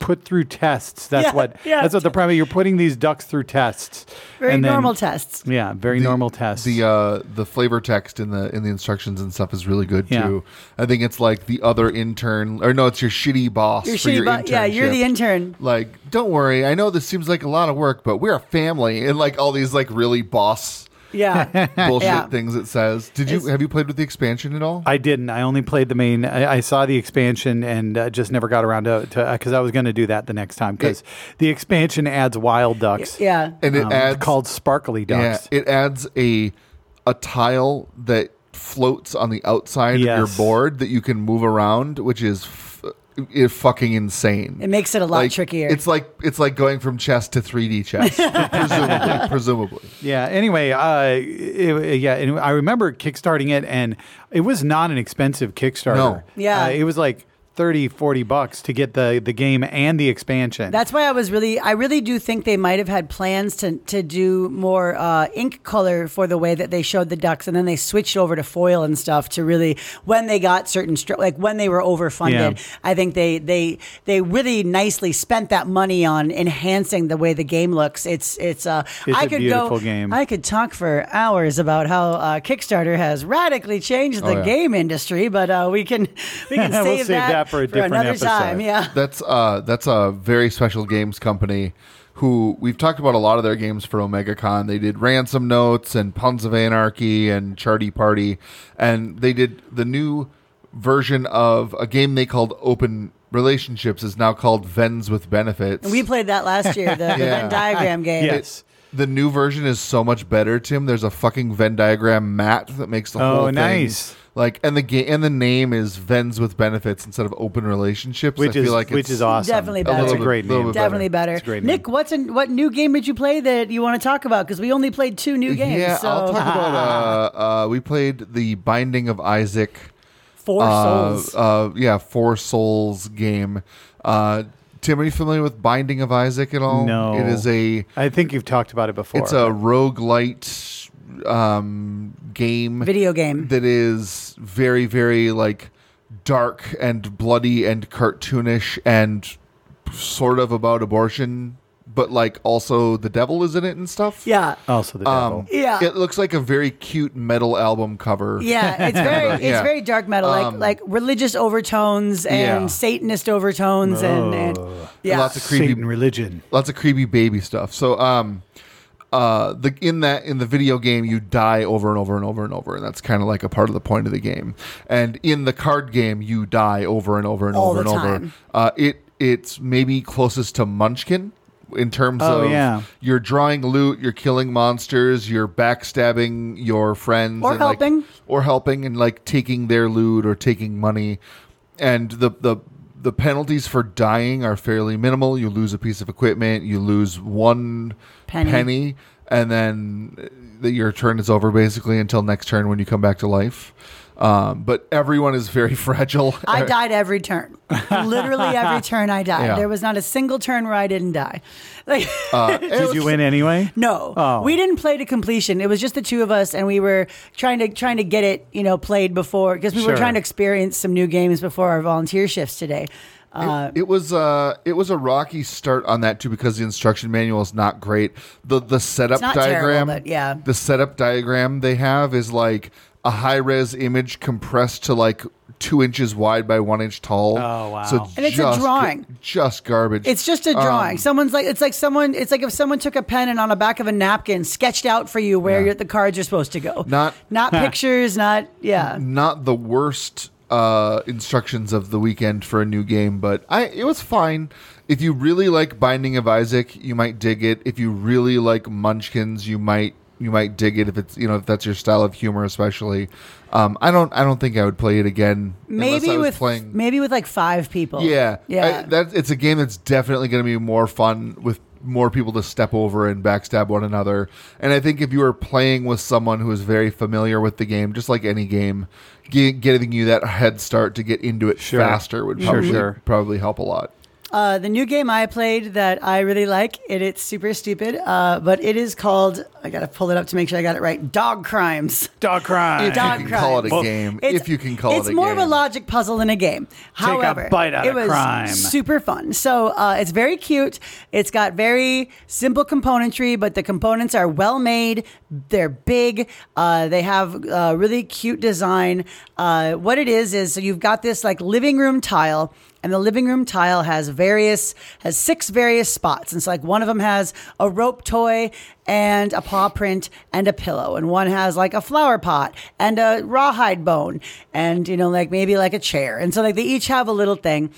[SPEAKER 4] put through tests. That's
[SPEAKER 1] Yeah,
[SPEAKER 4] what.
[SPEAKER 1] yeah.
[SPEAKER 4] That's what the premise. You're putting these ducks through tests.
[SPEAKER 1] Very
[SPEAKER 4] and then-
[SPEAKER 1] normal tests.
[SPEAKER 4] Yeah, very
[SPEAKER 3] The-
[SPEAKER 4] normal tests.
[SPEAKER 3] The uh, the flavor text in the in the instructions and stuff is really good
[SPEAKER 4] Yeah.
[SPEAKER 3] too. I think it's like the other intern, or no, it's your shitty boss.
[SPEAKER 1] Your
[SPEAKER 3] for
[SPEAKER 1] shitty
[SPEAKER 3] your
[SPEAKER 1] bu- yeah, you're the intern.
[SPEAKER 3] Like, don't worry. I know this seems like a lot of work, but we're a family, and like all these like really boss
[SPEAKER 1] Yeah.
[SPEAKER 3] bullshit
[SPEAKER 1] Yeah.
[SPEAKER 3] things it says. Did you
[SPEAKER 1] It's-
[SPEAKER 3] have you played with the expansion at all?
[SPEAKER 4] I didn't. I only played the main. I, I saw the expansion and uh, just never got around to because I was going to do that the next time because the expansion adds wild ducks.
[SPEAKER 1] Yeah.
[SPEAKER 3] and it
[SPEAKER 4] um,
[SPEAKER 3] adds
[SPEAKER 4] called sparkly ducks.
[SPEAKER 3] Yeah, it adds a a tile that floats on the outside of your
[SPEAKER 4] Yes.
[SPEAKER 3] board that you can move around, which is f- is fucking insane.
[SPEAKER 1] It makes it a lot
[SPEAKER 3] Like,
[SPEAKER 1] trickier.
[SPEAKER 3] It's like it's like going from chess to 3D chess, presumably. presumably.
[SPEAKER 4] Yeah. Anyway, uh, it- yeah, and I remember kickstarting it, and it was not an expensive Kickstarter.
[SPEAKER 3] No.
[SPEAKER 1] Yeah.
[SPEAKER 4] Uh, it was like 30, 40 bucks to get the the game and the expansion.
[SPEAKER 1] That's why I was really, I really do think they might have had plans to to do more uh, ink color for the way that they showed the ducks, and then they switched over to foil and stuff to really when they got certain stri- like when they were overfunded.
[SPEAKER 4] Yeah.
[SPEAKER 1] I think they they they really nicely spent that money on enhancing the way the game looks. It's it's uh,
[SPEAKER 4] It's
[SPEAKER 1] I
[SPEAKER 4] a
[SPEAKER 1] could
[SPEAKER 4] beautiful
[SPEAKER 1] go,
[SPEAKER 4] game.
[SPEAKER 1] I could talk for hours about how uh, Kickstarter has radically changed the
[SPEAKER 3] Oh, yeah.
[SPEAKER 1] game industry, but uh, we can we can
[SPEAKER 4] We'll
[SPEAKER 1] save,
[SPEAKER 4] save that for a different
[SPEAKER 1] another
[SPEAKER 4] episode.
[SPEAKER 1] time. Yeah.
[SPEAKER 3] That's uh that's a very special games company who we've talked about a lot of their games for OmegaCon. They did Ransom Notes and Puns of Anarchy and Charty Party, and they did the new version of a game they called Open Relationships is now called Vens with Benefits.
[SPEAKER 1] We played that last year, the, the Venn diagram game.
[SPEAKER 4] yes.
[SPEAKER 3] the new version is so much better, Tim. There's a fucking Venn diagram mat that makes the
[SPEAKER 4] Oh,
[SPEAKER 3] whole thing Oh,
[SPEAKER 4] nice.
[SPEAKER 3] Like, and the game and the name is Vens with Benefits instead of Open Relationships.
[SPEAKER 4] which
[SPEAKER 3] I
[SPEAKER 4] is
[SPEAKER 3] like
[SPEAKER 4] which
[SPEAKER 3] it's
[SPEAKER 4] is awesome.
[SPEAKER 1] Definitely better.
[SPEAKER 4] That's
[SPEAKER 1] better.
[SPEAKER 4] a great
[SPEAKER 3] Little
[SPEAKER 4] name.
[SPEAKER 3] bit better.
[SPEAKER 1] Definitely better.
[SPEAKER 4] It's a great
[SPEAKER 1] Nick,
[SPEAKER 4] name.
[SPEAKER 1] what's in, what new game did you play that you want to talk about? Because we only played two new games.
[SPEAKER 3] Yeah,
[SPEAKER 1] so
[SPEAKER 3] I'll talk about. Uh, uh, we played the Binding of Isaac.
[SPEAKER 1] Four
[SPEAKER 3] uh,
[SPEAKER 1] Souls.
[SPEAKER 3] Uh, yeah, Four Souls game. Uh, Tim, are you familiar with Binding of Isaac at all?
[SPEAKER 4] No.
[SPEAKER 3] It is a.
[SPEAKER 4] I think you've talked about it before.
[SPEAKER 3] It's a roguelite um, game.
[SPEAKER 1] Video game.
[SPEAKER 3] that is very very like dark and bloody and cartoonish and sort of about abortion but like also the devil is in it and stuff
[SPEAKER 1] yeah.
[SPEAKER 4] also the devil.
[SPEAKER 3] um,
[SPEAKER 1] Yeah.
[SPEAKER 3] it looks like a very cute metal album cover
[SPEAKER 1] Yeah, it's very it's
[SPEAKER 3] Yeah.
[SPEAKER 1] very dark metal, like
[SPEAKER 3] Um,
[SPEAKER 1] like religious overtones and
[SPEAKER 3] Yeah.
[SPEAKER 1] Satanist overtones and, and yeah.
[SPEAKER 3] lots of creepy
[SPEAKER 4] Satan religion.
[SPEAKER 3] lots of creepy baby stuff so um uh the in that in the video game you die over and over and over and over and that's kind of like a part of the point of the game and in the card game you die over and over and
[SPEAKER 1] All
[SPEAKER 3] over
[SPEAKER 1] the
[SPEAKER 3] and over
[SPEAKER 1] time.
[SPEAKER 3] uh it it's maybe closest to munchkin in terms
[SPEAKER 4] Oh,
[SPEAKER 3] of
[SPEAKER 4] yeah.
[SPEAKER 3] you're drawing loot you're killing monsters you're backstabbing your friends
[SPEAKER 1] Or
[SPEAKER 3] and, like-
[SPEAKER 1] helping.
[SPEAKER 3] or helping and like taking their loot or taking money and the the the penalties for dying are fairly minimal you lose a piece of equipment you lose one
[SPEAKER 1] Penny.
[SPEAKER 3] penny, and then uh, the, your turn is over basically until next turn when you come back to life um, but everyone is very fragile
[SPEAKER 1] I died every turn. Literally every turn I died.
[SPEAKER 3] Yeah.
[SPEAKER 1] There was not a single turn where I didn't die. Like
[SPEAKER 3] Uh,
[SPEAKER 4] Did
[SPEAKER 3] was-
[SPEAKER 4] you win anyway?
[SPEAKER 1] no.
[SPEAKER 4] Oh.
[SPEAKER 1] We didn't play to completion. It was just the two of us and we were trying to trying to get it, you know, played before because we were trying to experience some new games before our volunteer shifts today. Uh,
[SPEAKER 3] it was uh it was a rocky start on that too because the instruction manual is not great. The the setup
[SPEAKER 1] It's not terrible,
[SPEAKER 3] diagram
[SPEAKER 1] but yeah.
[SPEAKER 3] the setup diagram they have is like a high res image compressed to like two inches wide by one inch tall.
[SPEAKER 4] Oh, wow.
[SPEAKER 3] So
[SPEAKER 1] And it's a drawing.
[SPEAKER 3] just garbage.
[SPEAKER 1] It's just a drawing.
[SPEAKER 3] Um,
[SPEAKER 1] Someone's like it's like someone it's like if someone took a pen and on the back of a napkin sketched out for you where
[SPEAKER 3] Yeah.
[SPEAKER 1] you're, the cards are supposed to go.
[SPEAKER 3] Not-
[SPEAKER 1] not pictures, not yeah.
[SPEAKER 3] not the worst uh, instructions of the weekend for a new game, but I it was fine. If you really like Binding of Isaac, you might dig it. If you really like Munchkins, you might you might dig it if it's you know if that's your style of humor, especially. Um, I don't I don't think I would play it again.
[SPEAKER 1] Maybe
[SPEAKER 3] I was
[SPEAKER 1] with
[SPEAKER 3] playing.
[SPEAKER 1] maybe with like five people.
[SPEAKER 3] Yeah,
[SPEAKER 1] Yeah.
[SPEAKER 3] I, that it's a game that's definitely going to be more fun with more people to step over and backstab one another. And I think if you were playing with someone who is very familiar with the game, just like any game, getting you that head start to get into it
[SPEAKER 4] Sure.
[SPEAKER 3] faster would
[SPEAKER 4] Sure,
[SPEAKER 3] probably
[SPEAKER 4] sure.
[SPEAKER 3] probably help a lot.
[SPEAKER 1] Uh, the new game I played that I really like, it, it's super stupid, uh, but it is called, I got to pull it up to make sure I got it right Dog Crimes.
[SPEAKER 4] Dog crime.
[SPEAKER 3] If
[SPEAKER 1] Dog
[SPEAKER 3] you can call it a
[SPEAKER 1] crimes.
[SPEAKER 3] game, if you can call it a game more
[SPEAKER 1] of a logic puzzle than a game. However,
[SPEAKER 4] bite out
[SPEAKER 1] it
[SPEAKER 4] of
[SPEAKER 1] was
[SPEAKER 4] crime.
[SPEAKER 1] super fun. So uh, it's very cute. It's got very simple componentry, but the components are well made. They're big. Uh, they have uh, really cute design. Uh, what it is is so you've got this like living room tile. And the living room tile has various has six various spots. And so like one of them has a rope toy and a paw print and a pillow. And one has like a flower pot and a rawhide bone and you know like maybe like a chair. And so like they each have a little thing.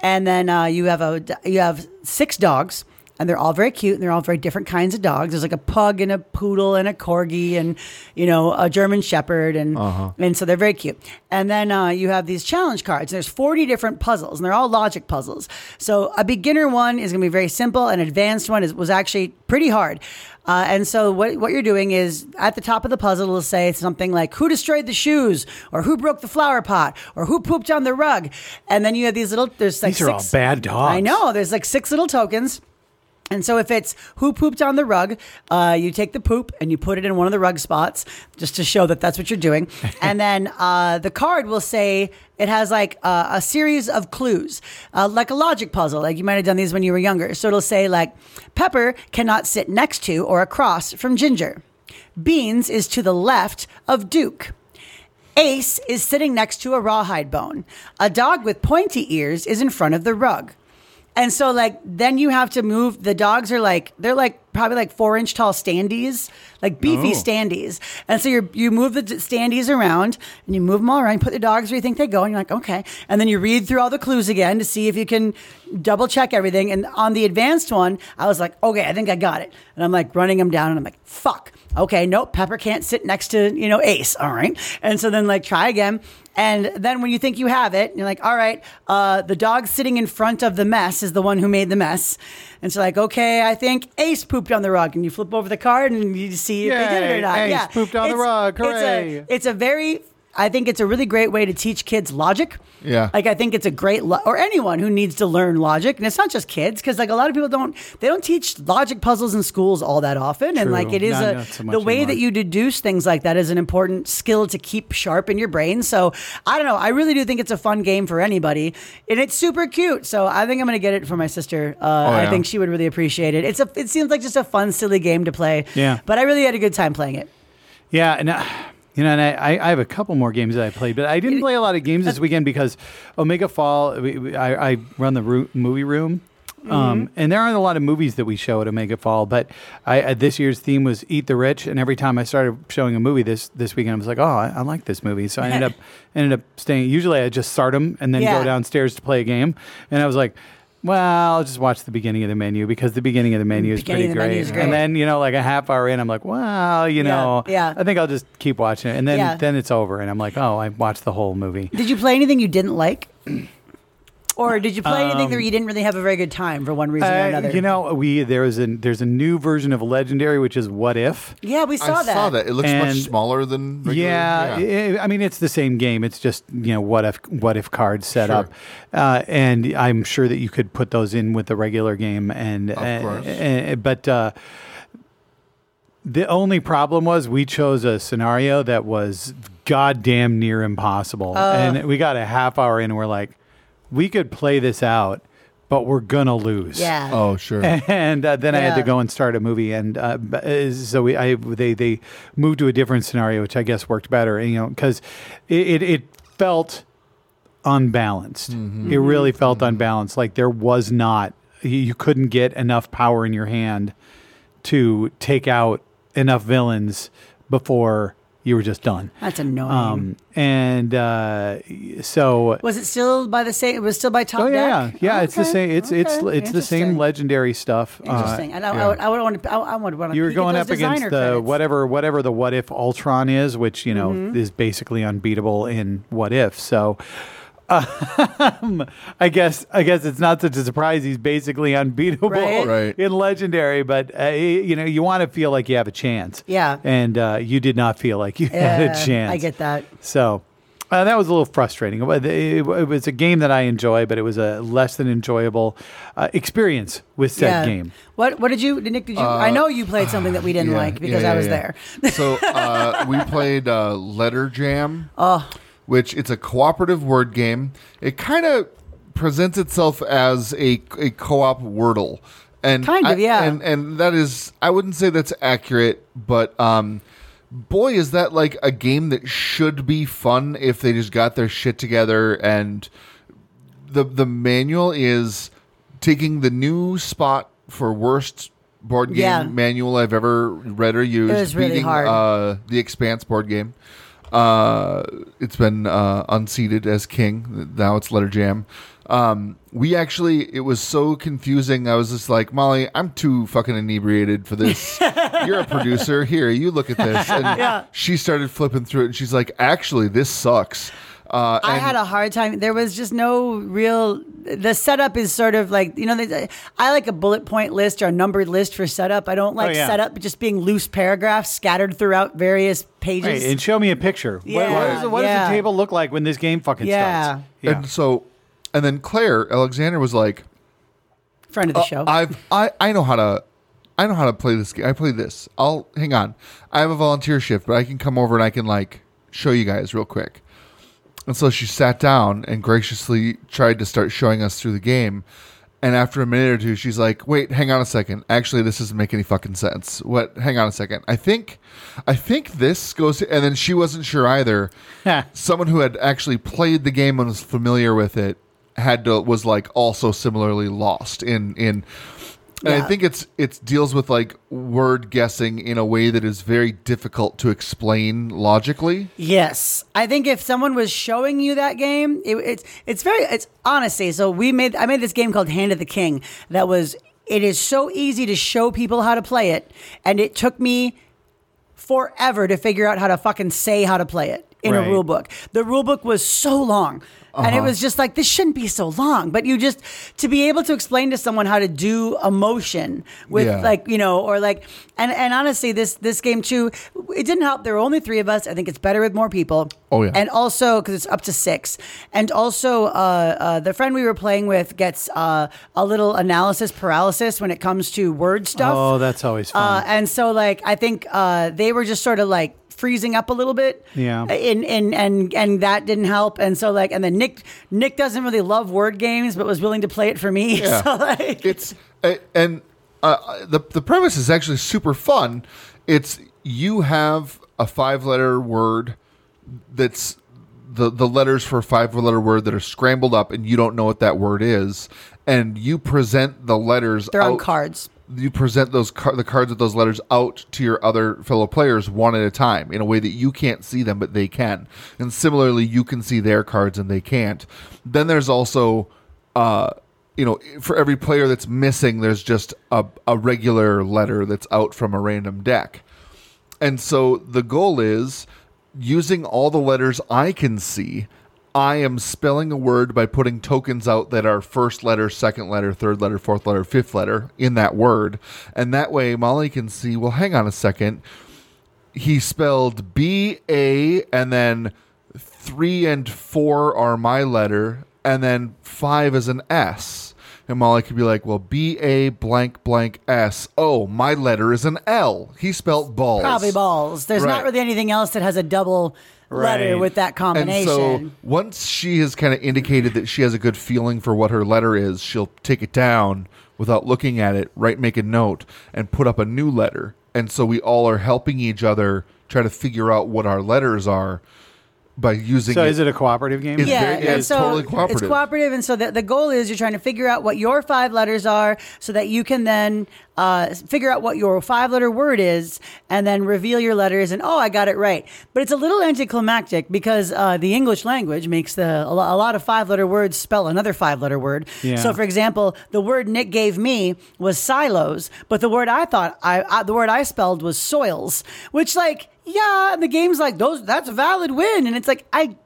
[SPEAKER 1] And then uh, you have a you have six dogs and they're all very cute and they're all very different kinds of dogs. There's like a pug and a poodle and a corgi and you know a German shepherd and and so they're very cute. And then uh, you have these challenge cards. There's 40 different puzzles and they're all logic puzzles. So a beginner one is going to be very simple. An advanced one is was actually pretty hard. Uh, and so what what you're doing is at the top of the puzzle it'll say something like who destroyed the shoes or who broke the flower pot or who pooped on the rug. And then you have these little there's like
[SPEAKER 4] These are all
[SPEAKER 1] six-
[SPEAKER 4] bad dogs.
[SPEAKER 1] I know. There's like six little tokens. And so if it's who pooped on the rug, uh, you take the poop and you put it in one of the rug spots just to show that that's what you're doing. and then uh, the card will say it has like uh, a series of clues, uh, like a logic puzzle. Like you might have done these when you were younger. So it'll say like Pepper cannot sit next to or across from Ginger. Beans is to the left of Duke. Ace is sitting next to a rawhide bone. A dog with pointy ears is in front of the rug. And so, like, then you have to move. The dogs are like, they're like probably like four inch tall standees, like beefy
[SPEAKER 3] Oh.
[SPEAKER 1] standees. And so you you move the standees around and you move them all around. You put the dogs where you think they go, and you're like, okay. And then you read through all the clues again to see if you can double check everything. And on the advanced one, I was like, okay, I think I got it. And I'm like running them down, and I'm like, fuck. Okay, nope, Pepper can't sit next to, you know, Ace. All right. And so then like try again. And then when you think you have it, you're like, all right, uh, the dog sitting in front of the mess is the one who made the mess. And so like, okay, I think Ace pooped on the rug. And you flip over the card and you see if they did it or not.
[SPEAKER 4] Ace
[SPEAKER 1] yeah.
[SPEAKER 4] pooped on the rug.
[SPEAKER 1] It's
[SPEAKER 4] Hooray.
[SPEAKER 1] a, it's a very I think it's a really great way to teach kids logic.
[SPEAKER 3] Yeah.
[SPEAKER 1] Like I think it's a great lo- or anyone who needs to learn logic, and it's not just kids because like a lot of people don't they don't teach logic puzzles in schools all that often, and like it is
[SPEAKER 4] Not-
[SPEAKER 1] a
[SPEAKER 4] not so
[SPEAKER 1] the way
[SPEAKER 4] anymore.
[SPEAKER 1] that you deduce things like that is an important skill to keep sharp in your brain. So I don't know, I really do think it's a fun game for anybody, and it's super cute. So I think I'm gonna get it for my sister. Uh, I
[SPEAKER 3] yeah.
[SPEAKER 1] think she would really appreciate it. It's a it seems like just a fun, silly game to play.
[SPEAKER 4] Yeah.
[SPEAKER 1] but I really had a good time playing it.
[SPEAKER 4] Yeah, and uh, you know, and I, I have a couple more games that I played, but I didn't play a lot of games this weekend because Omega Fall. We, we, I, I run the movie room. Um, and there aren't a lot of movies that we show at Omega Fall, but I, uh, this year's theme was "Eat the Rich," and every time I started showing a movie this this weekend, I was like, "Oh, I, I like this movie," so I ended up ended up staying. Usually, I just start them and then
[SPEAKER 1] Yeah.
[SPEAKER 4] go downstairs to play a game, and I was like, "Well, I'll just watch the beginning of the menu because the beginning of the menu is
[SPEAKER 1] Beginning
[SPEAKER 4] pretty
[SPEAKER 1] of the menu
[SPEAKER 4] great."
[SPEAKER 1] is great.
[SPEAKER 4] And then you know, like a half hour in, I'm like, "Well, you know,
[SPEAKER 1] yeah.
[SPEAKER 4] I think I'll just keep watching it, and then
[SPEAKER 1] Yeah.
[SPEAKER 4] then it's over, and I'm like, oh, I watched the whole movie.
[SPEAKER 1] Did you play anything you didn't like? Or did you play anything
[SPEAKER 4] Um,
[SPEAKER 1] that you didn't really have a very good time for one reason or
[SPEAKER 4] Uh,
[SPEAKER 1] another?
[SPEAKER 4] you know, we there is a there's a new version of Legendary, which is What If.
[SPEAKER 1] yeah, we saw
[SPEAKER 3] I
[SPEAKER 1] that.
[SPEAKER 3] saw that. It looks
[SPEAKER 4] And-
[SPEAKER 3] much smaller than regular.
[SPEAKER 4] Yeah, i I mean it's the same game. It's just you know what if what if cards set
[SPEAKER 3] Sure.
[SPEAKER 4] up, uh, and I'm sure that you could put those in with the regular game. And
[SPEAKER 3] Of
[SPEAKER 4] uh,
[SPEAKER 3] course.
[SPEAKER 4] uh, but uh, the only problem was we chose a scenario that was goddamn near impossible, and we got a half hour in, and we're like, we could play this out, but we're gonna lose.
[SPEAKER 1] yeah.
[SPEAKER 3] Oh, sure.
[SPEAKER 4] and uh, then I had to go and start a movie, and uh, b- uh, so we, I, they they moved to a different scenario, which I guess worked better, you know, because it, it it felt unbalanced.
[SPEAKER 3] Mm-hmm.
[SPEAKER 4] It really felt unbalanced. Like there was not you, you couldn't get enough power in your hand to take out enough villains before you were just done.
[SPEAKER 1] That's annoying.
[SPEAKER 4] Um, and uh, so
[SPEAKER 1] was it still by the same? It was still by Top
[SPEAKER 4] Oh yeah,
[SPEAKER 1] Deck?
[SPEAKER 4] yeah. It's the same. It's it's
[SPEAKER 1] okay,
[SPEAKER 4] it's the same legendary stuff. Uh,
[SPEAKER 1] Interesting. and I, I
[SPEAKER 3] yeah.
[SPEAKER 1] would, I would want to. I, I would want to.
[SPEAKER 4] you were going up against the
[SPEAKER 1] credits.
[SPEAKER 4] whatever whatever the what if Ultron is, which you know
[SPEAKER 1] Mm-hmm.
[SPEAKER 4] is basically unbeatable in what if. So. Um, I guess I guess it's not such a surprise. He's basically unbeatable
[SPEAKER 1] Right.
[SPEAKER 3] Right.
[SPEAKER 4] in legendary, but uh, you know you want to feel like you have a chance.
[SPEAKER 1] Yeah.
[SPEAKER 4] and uh, you did not feel like you had a
[SPEAKER 1] Yeah,
[SPEAKER 4] chance.
[SPEAKER 1] I get that.
[SPEAKER 4] So uh, that was a little frustrating. It, it- it was a game that I enjoy, but it was a less than enjoyable uh, experience with said
[SPEAKER 1] yeah.
[SPEAKER 4] game.
[SPEAKER 1] What What did you, Nick? Did you? I know you played something that we didn't
[SPEAKER 3] Uh, Yeah,
[SPEAKER 1] like because
[SPEAKER 3] yeah,
[SPEAKER 1] I
[SPEAKER 3] yeah,
[SPEAKER 1] was
[SPEAKER 3] yeah.
[SPEAKER 1] there.
[SPEAKER 3] so uh, we played uh, Letter Jam. Which it's a cooperative word game. It kind of presents itself as a, a co-op Wordle. And
[SPEAKER 1] Kind of,
[SPEAKER 3] I-
[SPEAKER 1] yeah.
[SPEAKER 3] And and that is I wouldn't say that's accurate, but um boy is that like a game that should be fun if they just got their shit together and the the manual is taking the new spot for worst board game
[SPEAKER 1] Yeah.
[SPEAKER 3] manual I've ever read or used.
[SPEAKER 1] It was really
[SPEAKER 3] beating,
[SPEAKER 1] hard.
[SPEAKER 3] Uh, the Expanse board game. Uh, it's been uh, unseated as king. Now it's Letter Jam. Um, we actually, it was so confusing. I was just like, Molly, I'm too fucking inebriated for this. You're a producer. Here, you look at this. And
[SPEAKER 1] Yeah.
[SPEAKER 3] she started flipping through it, and she's like, actually, this sucks. Uh,
[SPEAKER 1] I had a hard time. There was just no real. The setup is sort of like you know. they- I like a bullet point list or a numbered list for setup. I don't like
[SPEAKER 4] yeah.
[SPEAKER 1] setup just being loose paragraphs scattered throughout various pages.
[SPEAKER 4] Right, and show me a picture. What- what,
[SPEAKER 1] Yeah,
[SPEAKER 4] does, what does the table look like when this game fucking
[SPEAKER 1] Yeah.
[SPEAKER 4] starts? Yeah.
[SPEAKER 3] And so, and then Claire Alexander was like,
[SPEAKER 1] Friend of the show.
[SPEAKER 3] Uh, I've I I know how to I know how to play this game. I play this. I'll hang on. I have a volunteer shift, but I can come over and I can like show you guys real quick. And so she sat down and graciously tried to start showing us through the game. And after a minute or two, she's like, "Wait, hang on a second. Actually, this doesn't make any fucking sense. What? Hang on a second. I think, I think this goes." And then she wasn't sure either. Someone who had actually played the game and was familiar with it had to was like also similarly lost in in. And I think it's it deals with like word guessing in a way that is very difficult to explain logically.
[SPEAKER 1] Yes, I think if someone was showing you that game, it, it's it's very it's honestly. So we made I made this game called Hand of the King that was it is so easy to show people how to play it, and it took me forever to figure out how to fucking say how to play it in
[SPEAKER 4] Right.
[SPEAKER 1] a rule book. The rule book was so long. And
[SPEAKER 3] Uh-huh.
[SPEAKER 1] it was just like this shouldn't be so long, but you just to be able to explain to someone how to do emotion with
[SPEAKER 3] Yeah.
[SPEAKER 1] like you know or like and and honestly this this game too it didn't help there were only three of us I think it's better with more people
[SPEAKER 3] Oh, yeah.
[SPEAKER 1] and also because it's up to six and also uh, uh, the friend we were playing with gets uh, a little analysis paralysis when it comes to word stuff
[SPEAKER 4] Oh, that's always
[SPEAKER 1] uh,
[SPEAKER 4] fun.
[SPEAKER 1] and so like I think uh, they were just sort of like freezing up a little bit.
[SPEAKER 4] Yeah.
[SPEAKER 1] And and and and that didn't help. And so like and then Nick Nick doesn't really love word games, but was willing to play it for me.
[SPEAKER 3] Yeah.
[SPEAKER 1] So like
[SPEAKER 3] it's and uh, the the premise is actually super fun. It's you have a five letter word that's the the letters for a five letter word that are scrambled up, and you don't know what that word is, and you present the letters.
[SPEAKER 1] they're on cards.
[SPEAKER 3] You present those car- the cards with those letters out to your other fellow players one at a time in a way that you can't see them, but they can. And similarly, you can see their cards and they can't. Then there's also uh, you know, for every player that's missing, there's just a, a regular letter that's out from a random deck. And so the goal is using all the letters I can see, I am spelling a word by putting tokens out that are first letter, second letter, third letter, fourth letter, fifth letter in that word. And that way Molly can see, well, hang on a second. He spelled B A and then three and four are my letter, and then five is an S. And Molly could be like, well, B A blank blank S. Oh, my letter is an L. He spelled balls.
[SPEAKER 1] Probably balls. There's not really anything else that has a double letter with that combination.
[SPEAKER 3] And so once she has kind of indicated that she has a good feeling for what her letter is, she'll take it down without looking at it, write, make a note, and put up a new letter. And so we all are helping each other try to figure out what our letters are by using
[SPEAKER 4] So
[SPEAKER 3] it.
[SPEAKER 4] is it a cooperative game?
[SPEAKER 3] It's
[SPEAKER 1] yeah,
[SPEAKER 3] very- yeah, it's
[SPEAKER 1] so
[SPEAKER 3] totally cooperative.
[SPEAKER 1] It's cooperative, and so the, the goal is you're trying to figure out what your five letters are, so that you can then uh, figure out what your five letter word is, and then reveal your letters. And oh, I got it right. But it's a little anticlimactic because uh, the English language makes the a a lot of five letter words spell another five letter word.
[SPEAKER 4] Yeah.
[SPEAKER 1] So, for example, the word Nick gave me was silos, but the word I thought I, I the word I spelled was soils, which like yeah, and the game's like those that's a valid win, and it's like I.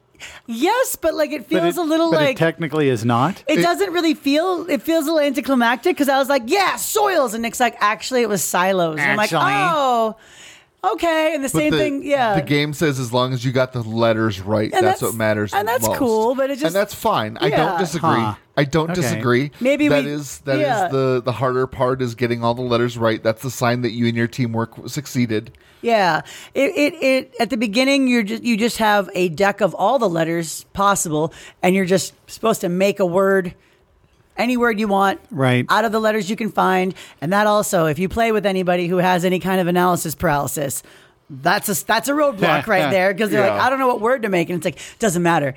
[SPEAKER 1] Yes, but like it
[SPEAKER 4] But
[SPEAKER 1] feels
[SPEAKER 4] it-
[SPEAKER 1] a little
[SPEAKER 4] but
[SPEAKER 1] like
[SPEAKER 4] it technically is not.
[SPEAKER 1] it, doesn't really feel. It feels a little anticlimactic because I was like, "Yeah, soils," and Nick's like, "Actually, it was silos." And I'm like, "Oh, okay." And the
[SPEAKER 3] But
[SPEAKER 1] same
[SPEAKER 3] the,
[SPEAKER 1] thing, yeah.
[SPEAKER 3] The game says as long as you got the letters right, that's,
[SPEAKER 1] that's-
[SPEAKER 3] what matters.
[SPEAKER 1] and that's
[SPEAKER 3] most.
[SPEAKER 1] cool, but it just-
[SPEAKER 3] and that's fine. I don't disagree.
[SPEAKER 4] Huh.
[SPEAKER 3] I don't
[SPEAKER 4] Okay.
[SPEAKER 3] disagree.
[SPEAKER 1] Maybe
[SPEAKER 3] that
[SPEAKER 1] we-
[SPEAKER 3] is that is
[SPEAKER 1] yeah.
[SPEAKER 3] the the harder part is getting all the letters right. That's the sign that you and your teamwork succeeded.
[SPEAKER 1] Yeah, it, it it at the beginning you're just you just have a deck of all the letters possible, and you're just supposed to make a word, any word you want,
[SPEAKER 4] Right.
[SPEAKER 1] out of the letters you can find. And that also, if you play with anybody who has any kind of analysis paralysis, that's a that's a roadblock right there because they're like, I don't know what word to make, and it's like doesn't matter.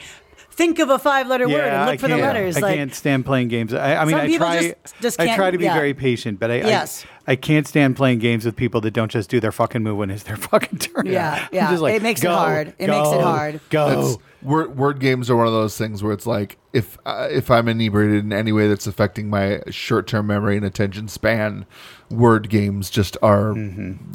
[SPEAKER 1] Think of a five letter word and
[SPEAKER 4] I
[SPEAKER 1] look for the
[SPEAKER 4] can't-
[SPEAKER 1] letters.
[SPEAKER 4] I
[SPEAKER 1] like,
[SPEAKER 4] can't stand playing games. I, I mean,
[SPEAKER 1] Some
[SPEAKER 4] I
[SPEAKER 1] people
[SPEAKER 4] try.
[SPEAKER 1] just- just
[SPEAKER 4] I
[SPEAKER 1] can't-
[SPEAKER 4] try to be
[SPEAKER 1] yeah.
[SPEAKER 4] very patient, but I,
[SPEAKER 1] Yes.
[SPEAKER 4] I I can't stand playing games with people that don't just do their fucking move when it's their fucking turn.
[SPEAKER 1] Yeah,
[SPEAKER 4] I'm
[SPEAKER 1] yeah.
[SPEAKER 4] just like,
[SPEAKER 1] It makes it hard. It makes it hard."
[SPEAKER 4] Go.
[SPEAKER 3] Word word games are one of those things where it's like if uh, if I'm inebriated in any way that's affecting my short term memory and attention span, word games just are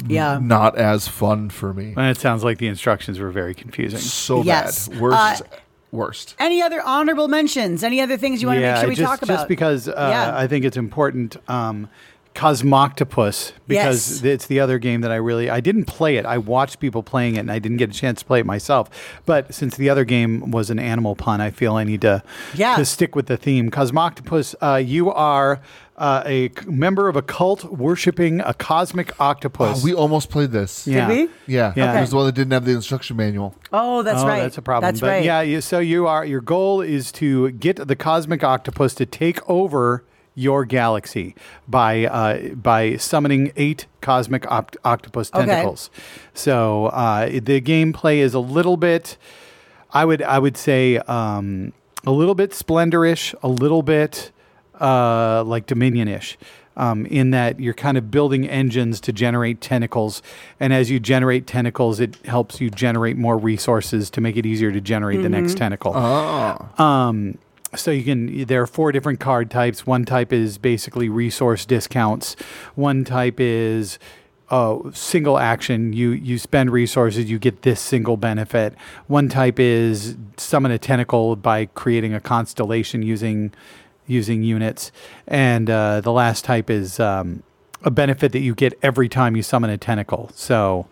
[SPEAKER 1] yeah.
[SPEAKER 3] not as fun for me.
[SPEAKER 4] and it sounds like the instructions were very confusing.
[SPEAKER 3] So
[SPEAKER 1] Yes.
[SPEAKER 3] bad. Worst.
[SPEAKER 1] Uh,
[SPEAKER 3] worst.
[SPEAKER 1] Any other honorable mentions? Any other things you want to make sure we
[SPEAKER 4] just,
[SPEAKER 1] talk about?
[SPEAKER 4] just because uh,
[SPEAKER 1] Yeah.
[SPEAKER 4] I think it's important. Um, Cosmoctopus, because
[SPEAKER 1] Yes.
[SPEAKER 4] it's the other game that I really I didn't play it. I watched people playing it, and I didn't get a chance to play it myself. But since the other game was an animal pun, I feel I need to
[SPEAKER 1] Yeah.
[SPEAKER 4] to stick with the theme. Cosmoctopus, uh, you are uh, a c- member of a cult worshiping a cosmic octopus.
[SPEAKER 3] Oh, we almost played this.
[SPEAKER 4] yeah.
[SPEAKER 1] we?
[SPEAKER 3] Yeah.
[SPEAKER 4] Yeah.
[SPEAKER 3] It was the one that didn't have the instruction manual.
[SPEAKER 1] oh, that's
[SPEAKER 4] oh,
[SPEAKER 1] right.
[SPEAKER 4] That's a problem.
[SPEAKER 1] That's
[SPEAKER 4] but
[SPEAKER 1] right.
[SPEAKER 4] yeah, you, so you are your goal is to get the cosmic octopus to take over your galaxy by uh, by summoning eight cosmic opt- octopus
[SPEAKER 1] Okay.
[SPEAKER 4] tentacles. So uh, the gameplay is a little bit, I would I would say, um, a little bit splendorish, a little bit uh, like Dominion-ish. Um, in that you're kind of building engines to generate tentacles, and as you generate tentacles, it helps you generate more resources to make it easier to generate the next tentacle. Oh. Um, so you can there are four different card types. One type is basically resource discounts. One type is a single action. You you spend resources, you get this single benefit. One type is summon a tentacle by creating a constellation using using units, and uh, the last type is um, a benefit that you get every time you summon a tentacle. So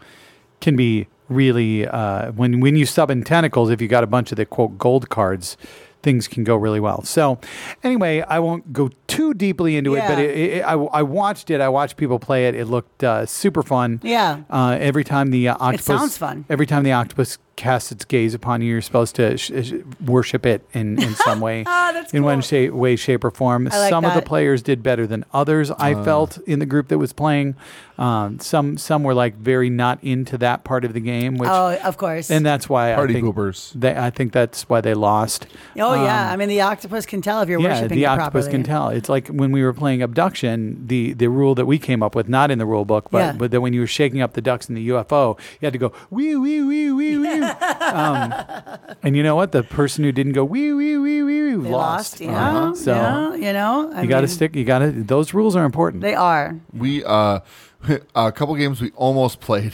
[SPEAKER 4] can be really uh, when when you summon tentacles. If you got a bunch of the quote gold cards, things can go really well. So anyway, I won't go too deeply into it, but it, it, I, I watched it. I watched people play it. It looked uh, super fun.
[SPEAKER 1] Yeah.
[SPEAKER 4] Uh, every time the uh, octopus
[SPEAKER 1] sounds fun.
[SPEAKER 4] Every time the octopus casts its gaze upon you, you're supposed to sh- sh- worship it in, in some way,
[SPEAKER 1] Ah, that's
[SPEAKER 4] in one
[SPEAKER 1] cool.
[SPEAKER 4] shape, way, shape, or form.
[SPEAKER 1] I like
[SPEAKER 4] some of the players did better than others. I felt in the group that was playing. Um, some some were like very not into that part of the game, which
[SPEAKER 1] Oh, of course.
[SPEAKER 4] and that's why
[SPEAKER 3] Party
[SPEAKER 4] I think
[SPEAKER 3] poopers.
[SPEAKER 4] They, I think that's why they lost.
[SPEAKER 1] oh yeah,
[SPEAKER 4] Um,
[SPEAKER 1] I mean the octopus can tell if you're
[SPEAKER 4] yeah,
[SPEAKER 1] worshiping
[SPEAKER 4] the
[SPEAKER 1] it
[SPEAKER 4] octopus
[SPEAKER 1] properly.
[SPEAKER 4] can tell. It's like when we were playing Abducktion, the the rule that we came up with, not in the rule book, but
[SPEAKER 1] Yeah.
[SPEAKER 4] but then when you were shaking up the ducks in the UFO, you had to go wee wee wee wee wee. Um, and you know what? The person who didn't go wee wee wee wee wee lost.
[SPEAKER 1] lost, you
[SPEAKER 4] Uh-huh.
[SPEAKER 1] know,
[SPEAKER 4] So
[SPEAKER 1] yeah, you know, I
[SPEAKER 4] you got to stick. You got to. Those rules are important.
[SPEAKER 1] They are,
[SPEAKER 3] We uh, a couple games we almost played.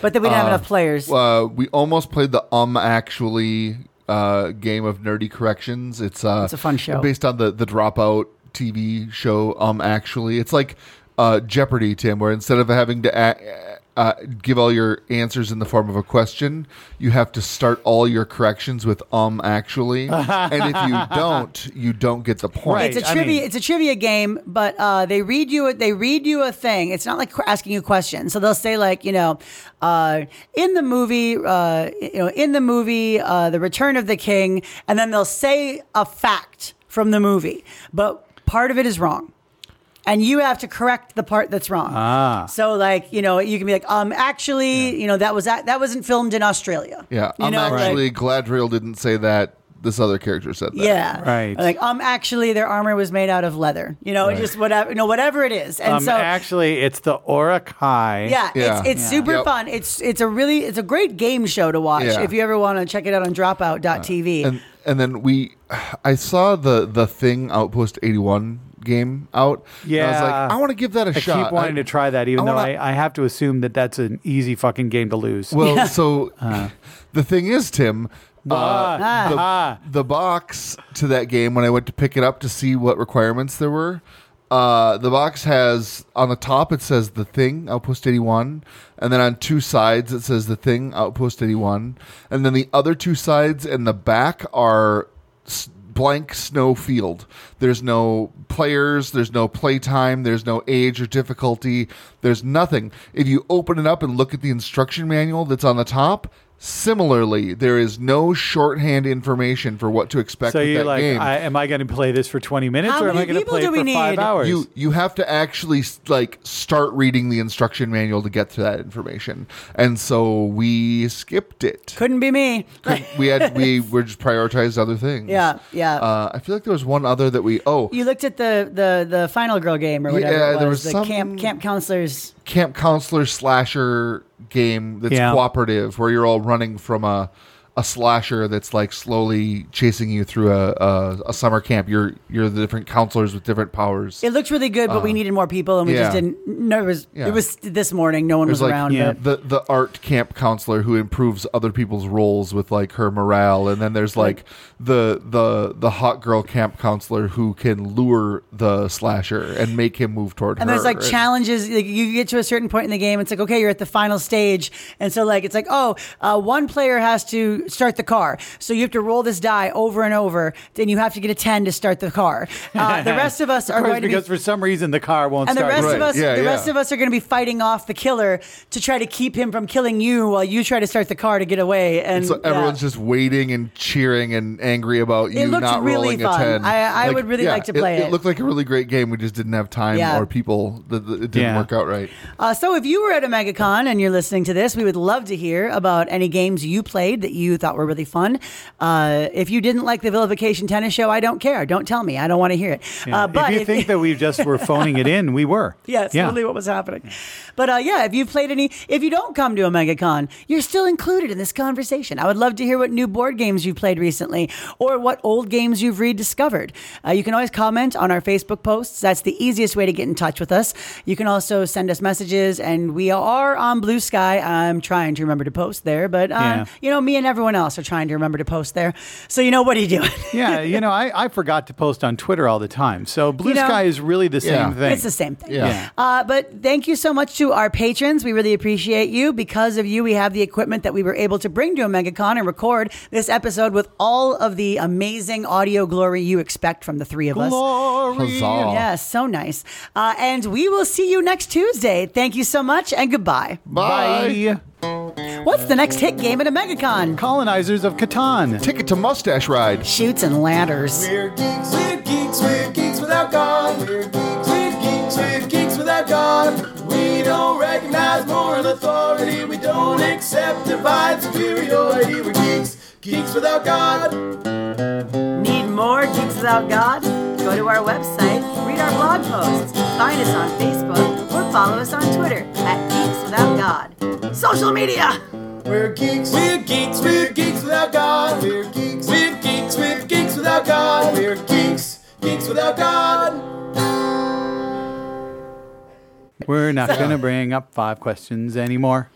[SPEAKER 1] but then we didn't have enough players.
[SPEAKER 3] Uh, we almost played the um actually uh, game of nerdy corrections. It's uh,
[SPEAKER 1] It's a fun show.
[SPEAKER 3] based on the the Dropout TV show. Um, actually, it's like uh, Jeopardy, Tim, where instead of having to a- uh, give all your answers in the form of a question, you have to start all your corrections with um actually, and if you don't, you don't get the point.
[SPEAKER 4] Right.
[SPEAKER 1] it's a
[SPEAKER 4] I
[SPEAKER 1] trivia.
[SPEAKER 4] mean-
[SPEAKER 1] it's a trivia game, but uh, they read you. They read you a thing. It's not like qu- asking you questions. So they'll say like, you know, uh, in the movie, uh, you know, in the movie, uh, the Return of the King, and then they'll say a fact from the movie, but part of it is wrong. And you have to correct the part that's wrong.
[SPEAKER 4] Ah.
[SPEAKER 1] So, like, you know, you can be like, um, actually, you know, that was that, that wasn't filmed in Australia.
[SPEAKER 3] yeah,
[SPEAKER 1] you
[SPEAKER 3] I'm
[SPEAKER 1] know, like-
[SPEAKER 3] actually Galadriel didn't say that. This other character said that.
[SPEAKER 1] Yeah.
[SPEAKER 4] Right.
[SPEAKER 1] Like, um, actually, their armor was made out of leather. You know, just whatever, you know, whatever it is. And
[SPEAKER 4] um,
[SPEAKER 1] so,
[SPEAKER 4] actually, it's the Uruk-hai.
[SPEAKER 1] yeah,
[SPEAKER 3] Yeah.
[SPEAKER 1] it's it's
[SPEAKER 3] Yeah.
[SPEAKER 1] super
[SPEAKER 3] Yep.
[SPEAKER 1] fun. It's it's a really it's a great game show to watch
[SPEAKER 3] Yeah.
[SPEAKER 1] if you ever want to check it out on Dropout.tv.
[SPEAKER 3] and and then we i saw the the thing outpost 81 game out and i was
[SPEAKER 4] Yeah.
[SPEAKER 3] like i want to give that a
[SPEAKER 4] I
[SPEAKER 3] shot I
[SPEAKER 4] keep wanting
[SPEAKER 3] I-
[SPEAKER 4] to try that, even
[SPEAKER 3] I
[SPEAKER 4] though
[SPEAKER 3] wanna-
[SPEAKER 4] I, I have to assume that that's an easy fucking game to lose.
[SPEAKER 3] well so the thing is tim uh,
[SPEAKER 4] Ah.
[SPEAKER 3] the, the box to that game when i went to pick it up to see what requirements there were uh, the box has on the top it says the thing outpost 81 and then on two sides it says the thing outpost 81 and then the other two sides and the back are s- blank snow field. There's no players there's no playtime there's no age or difficulty there's nothing. If you open it up and look at the instruction manual that's on the top similarly there is no shorthand information for what to expect
[SPEAKER 4] so
[SPEAKER 3] with
[SPEAKER 4] you're
[SPEAKER 3] that
[SPEAKER 4] like,
[SPEAKER 3] game
[SPEAKER 4] I, am I going to play this for 20 minutes
[SPEAKER 1] How
[SPEAKER 4] or am I going to
[SPEAKER 1] people
[SPEAKER 4] play
[SPEAKER 1] do
[SPEAKER 4] it
[SPEAKER 1] we
[SPEAKER 4] for five
[SPEAKER 1] need?
[SPEAKER 4] hours?
[SPEAKER 3] you you have to actually like start reading the instruction manual to get to that information and so we skipped it
[SPEAKER 1] Couldn't be me.
[SPEAKER 3] we had we were just prioritized other things
[SPEAKER 1] Yeah, yeah.
[SPEAKER 3] uh, i feel like there was one other that we oh
[SPEAKER 1] you looked at the the the final girl game or whatever
[SPEAKER 3] Yeah,
[SPEAKER 1] it was,
[SPEAKER 3] there was
[SPEAKER 1] the
[SPEAKER 3] some-
[SPEAKER 1] camp camp counselors.
[SPEAKER 3] camp counselor slasher game that's
[SPEAKER 4] Yeah.
[SPEAKER 3] cooperative where you're all running from a a slasher that's like slowly chasing you through a, a, a summer camp. You're you're the different counselors with different powers.
[SPEAKER 1] It looks really good, but we needed more people, and we just
[SPEAKER 3] Uh,
[SPEAKER 1] didn't. No, it was
[SPEAKER 3] Yeah.
[SPEAKER 1] it was this morning. No one
[SPEAKER 3] There's
[SPEAKER 1] was
[SPEAKER 3] like
[SPEAKER 1] around.
[SPEAKER 4] Yeah.
[SPEAKER 1] but-
[SPEAKER 3] the the art camp counselor who improves other people's roles with like her morale, and then there's like the the the hot girl camp counselor who can lure the slasher and make him move toward
[SPEAKER 1] And
[SPEAKER 3] her.
[SPEAKER 1] And there's like challenges. Like you get to a certain point in the game, it's like okay, you're at the final stage, and so like it's like oh, uh, one player has to start the car, so you have to roll this die over and over, then you have to get a ten to start the car. Uh, the rest of us
[SPEAKER 4] Of
[SPEAKER 1] are
[SPEAKER 4] course,
[SPEAKER 1] going to be.
[SPEAKER 4] because for some reason the car won't
[SPEAKER 1] and the
[SPEAKER 4] start.
[SPEAKER 1] rest of us,
[SPEAKER 3] Yeah,
[SPEAKER 1] the
[SPEAKER 3] yeah.
[SPEAKER 1] rest of us are going to be fighting off the killer to try to keep him from killing you, while you try to start the car to get away. And
[SPEAKER 3] so everyone's
[SPEAKER 1] yeah.
[SPEAKER 3] just waiting and cheering and angry about you
[SPEAKER 1] looked
[SPEAKER 3] not
[SPEAKER 1] really
[SPEAKER 3] rolling
[SPEAKER 1] fun.
[SPEAKER 3] a ten.
[SPEAKER 1] I- I would really like to play
[SPEAKER 3] it.
[SPEAKER 1] it.
[SPEAKER 3] looked like a really great game. We just didn't have time
[SPEAKER 1] Yeah.
[SPEAKER 3] or people. That that it didn't
[SPEAKER 4] Yeah.
[SPEAKER 3] work out right.
[SPEAKER 1] Uh, so if you were at OmegaCon and you're listening to this, we would love to hear about any games you played that you thought were really fun. Uh, if you didn't like the Chillification tennis show, I don't care. Don't tell me. I don't want to hear it.
[SPEAKER 4] Yeah.
[SPEAKER 1] Uh, but
[SPEAKER 4] if you think that we just were phoning it in, we were.
[SPEAKER 1] Yeah, it's totally what was happening. But uh, yeah, if you've played any, if you don't come to OmegaCon, you're still included in this conversation. I would love to hear what new board games you've played recently or what old games you've rediscovered. Uh, you can always comment on our Facebook posts. That's the easiest way to get in touch with us. You can also send us messages, and we are on Blue Sky. I'm trying to remember to post there, but uh,
[SPEAKER 4] Yeah.
[SPEAKER 1] you know, me and everyone else are trying to remember to post there. So you know, what are you doing?
[SPEAKER 4] Yeah, you know, I, I forgot to post on Twitter all the time. So Blue
[SPEAKER 1] You know-
[SPEAKER 4] Sky is really the
[SPEAKER 3] Yeah.
[SPEAKER 4] same thing.
[SPEAKER 1] It's the same thing.
[SPEAKER 3] Yeah.
[SPEAKER 4] Yeah.
[SPEAKER 1] Uh, but thank you so much to our patrons. We really appreciate you. Because of you, we have the equipment that we were able to bring to OmegaCon and record this episode with all of the amazing audio glory you expect from the three of us.
[SPEAKER 3] Huzzah.
[SPEAKER 1] Yes, so nice. Uh, and we will see you next Tuesday. Thank you so much and goodbye.
[SPEAKER 3] Bye.
[SPEAKER 1] What's the next hit game at OmegaCon?
[SPEAKER 4] Colonizers of Catan.
[SPEAKER 3] Ticket to Mustache Ride.
[SPEAKER 1] Shoots and ladders.
[SPEAKER 2] We're geeks, we're geeks, we're geeks without God. We're geeks, we're geeks, we're geeks without God. We don't recognize moral authority. We don't accept divine superiority. We're geeks, geeks without God.
[SPEAKER 1] Need more Geeks Without God? Go to our website, read our blog posts, find us on Facebook, or follow us on Twitter at Geeks Without God. Social media!
[SPEAKER 2] We're geeks, we're geeks, we're geeks without God. We're geeks, we're geeks, we're geeks without God. We're geeks, geeks without God.
[SPEAKER 4] We're not going to bring up five questions anymore.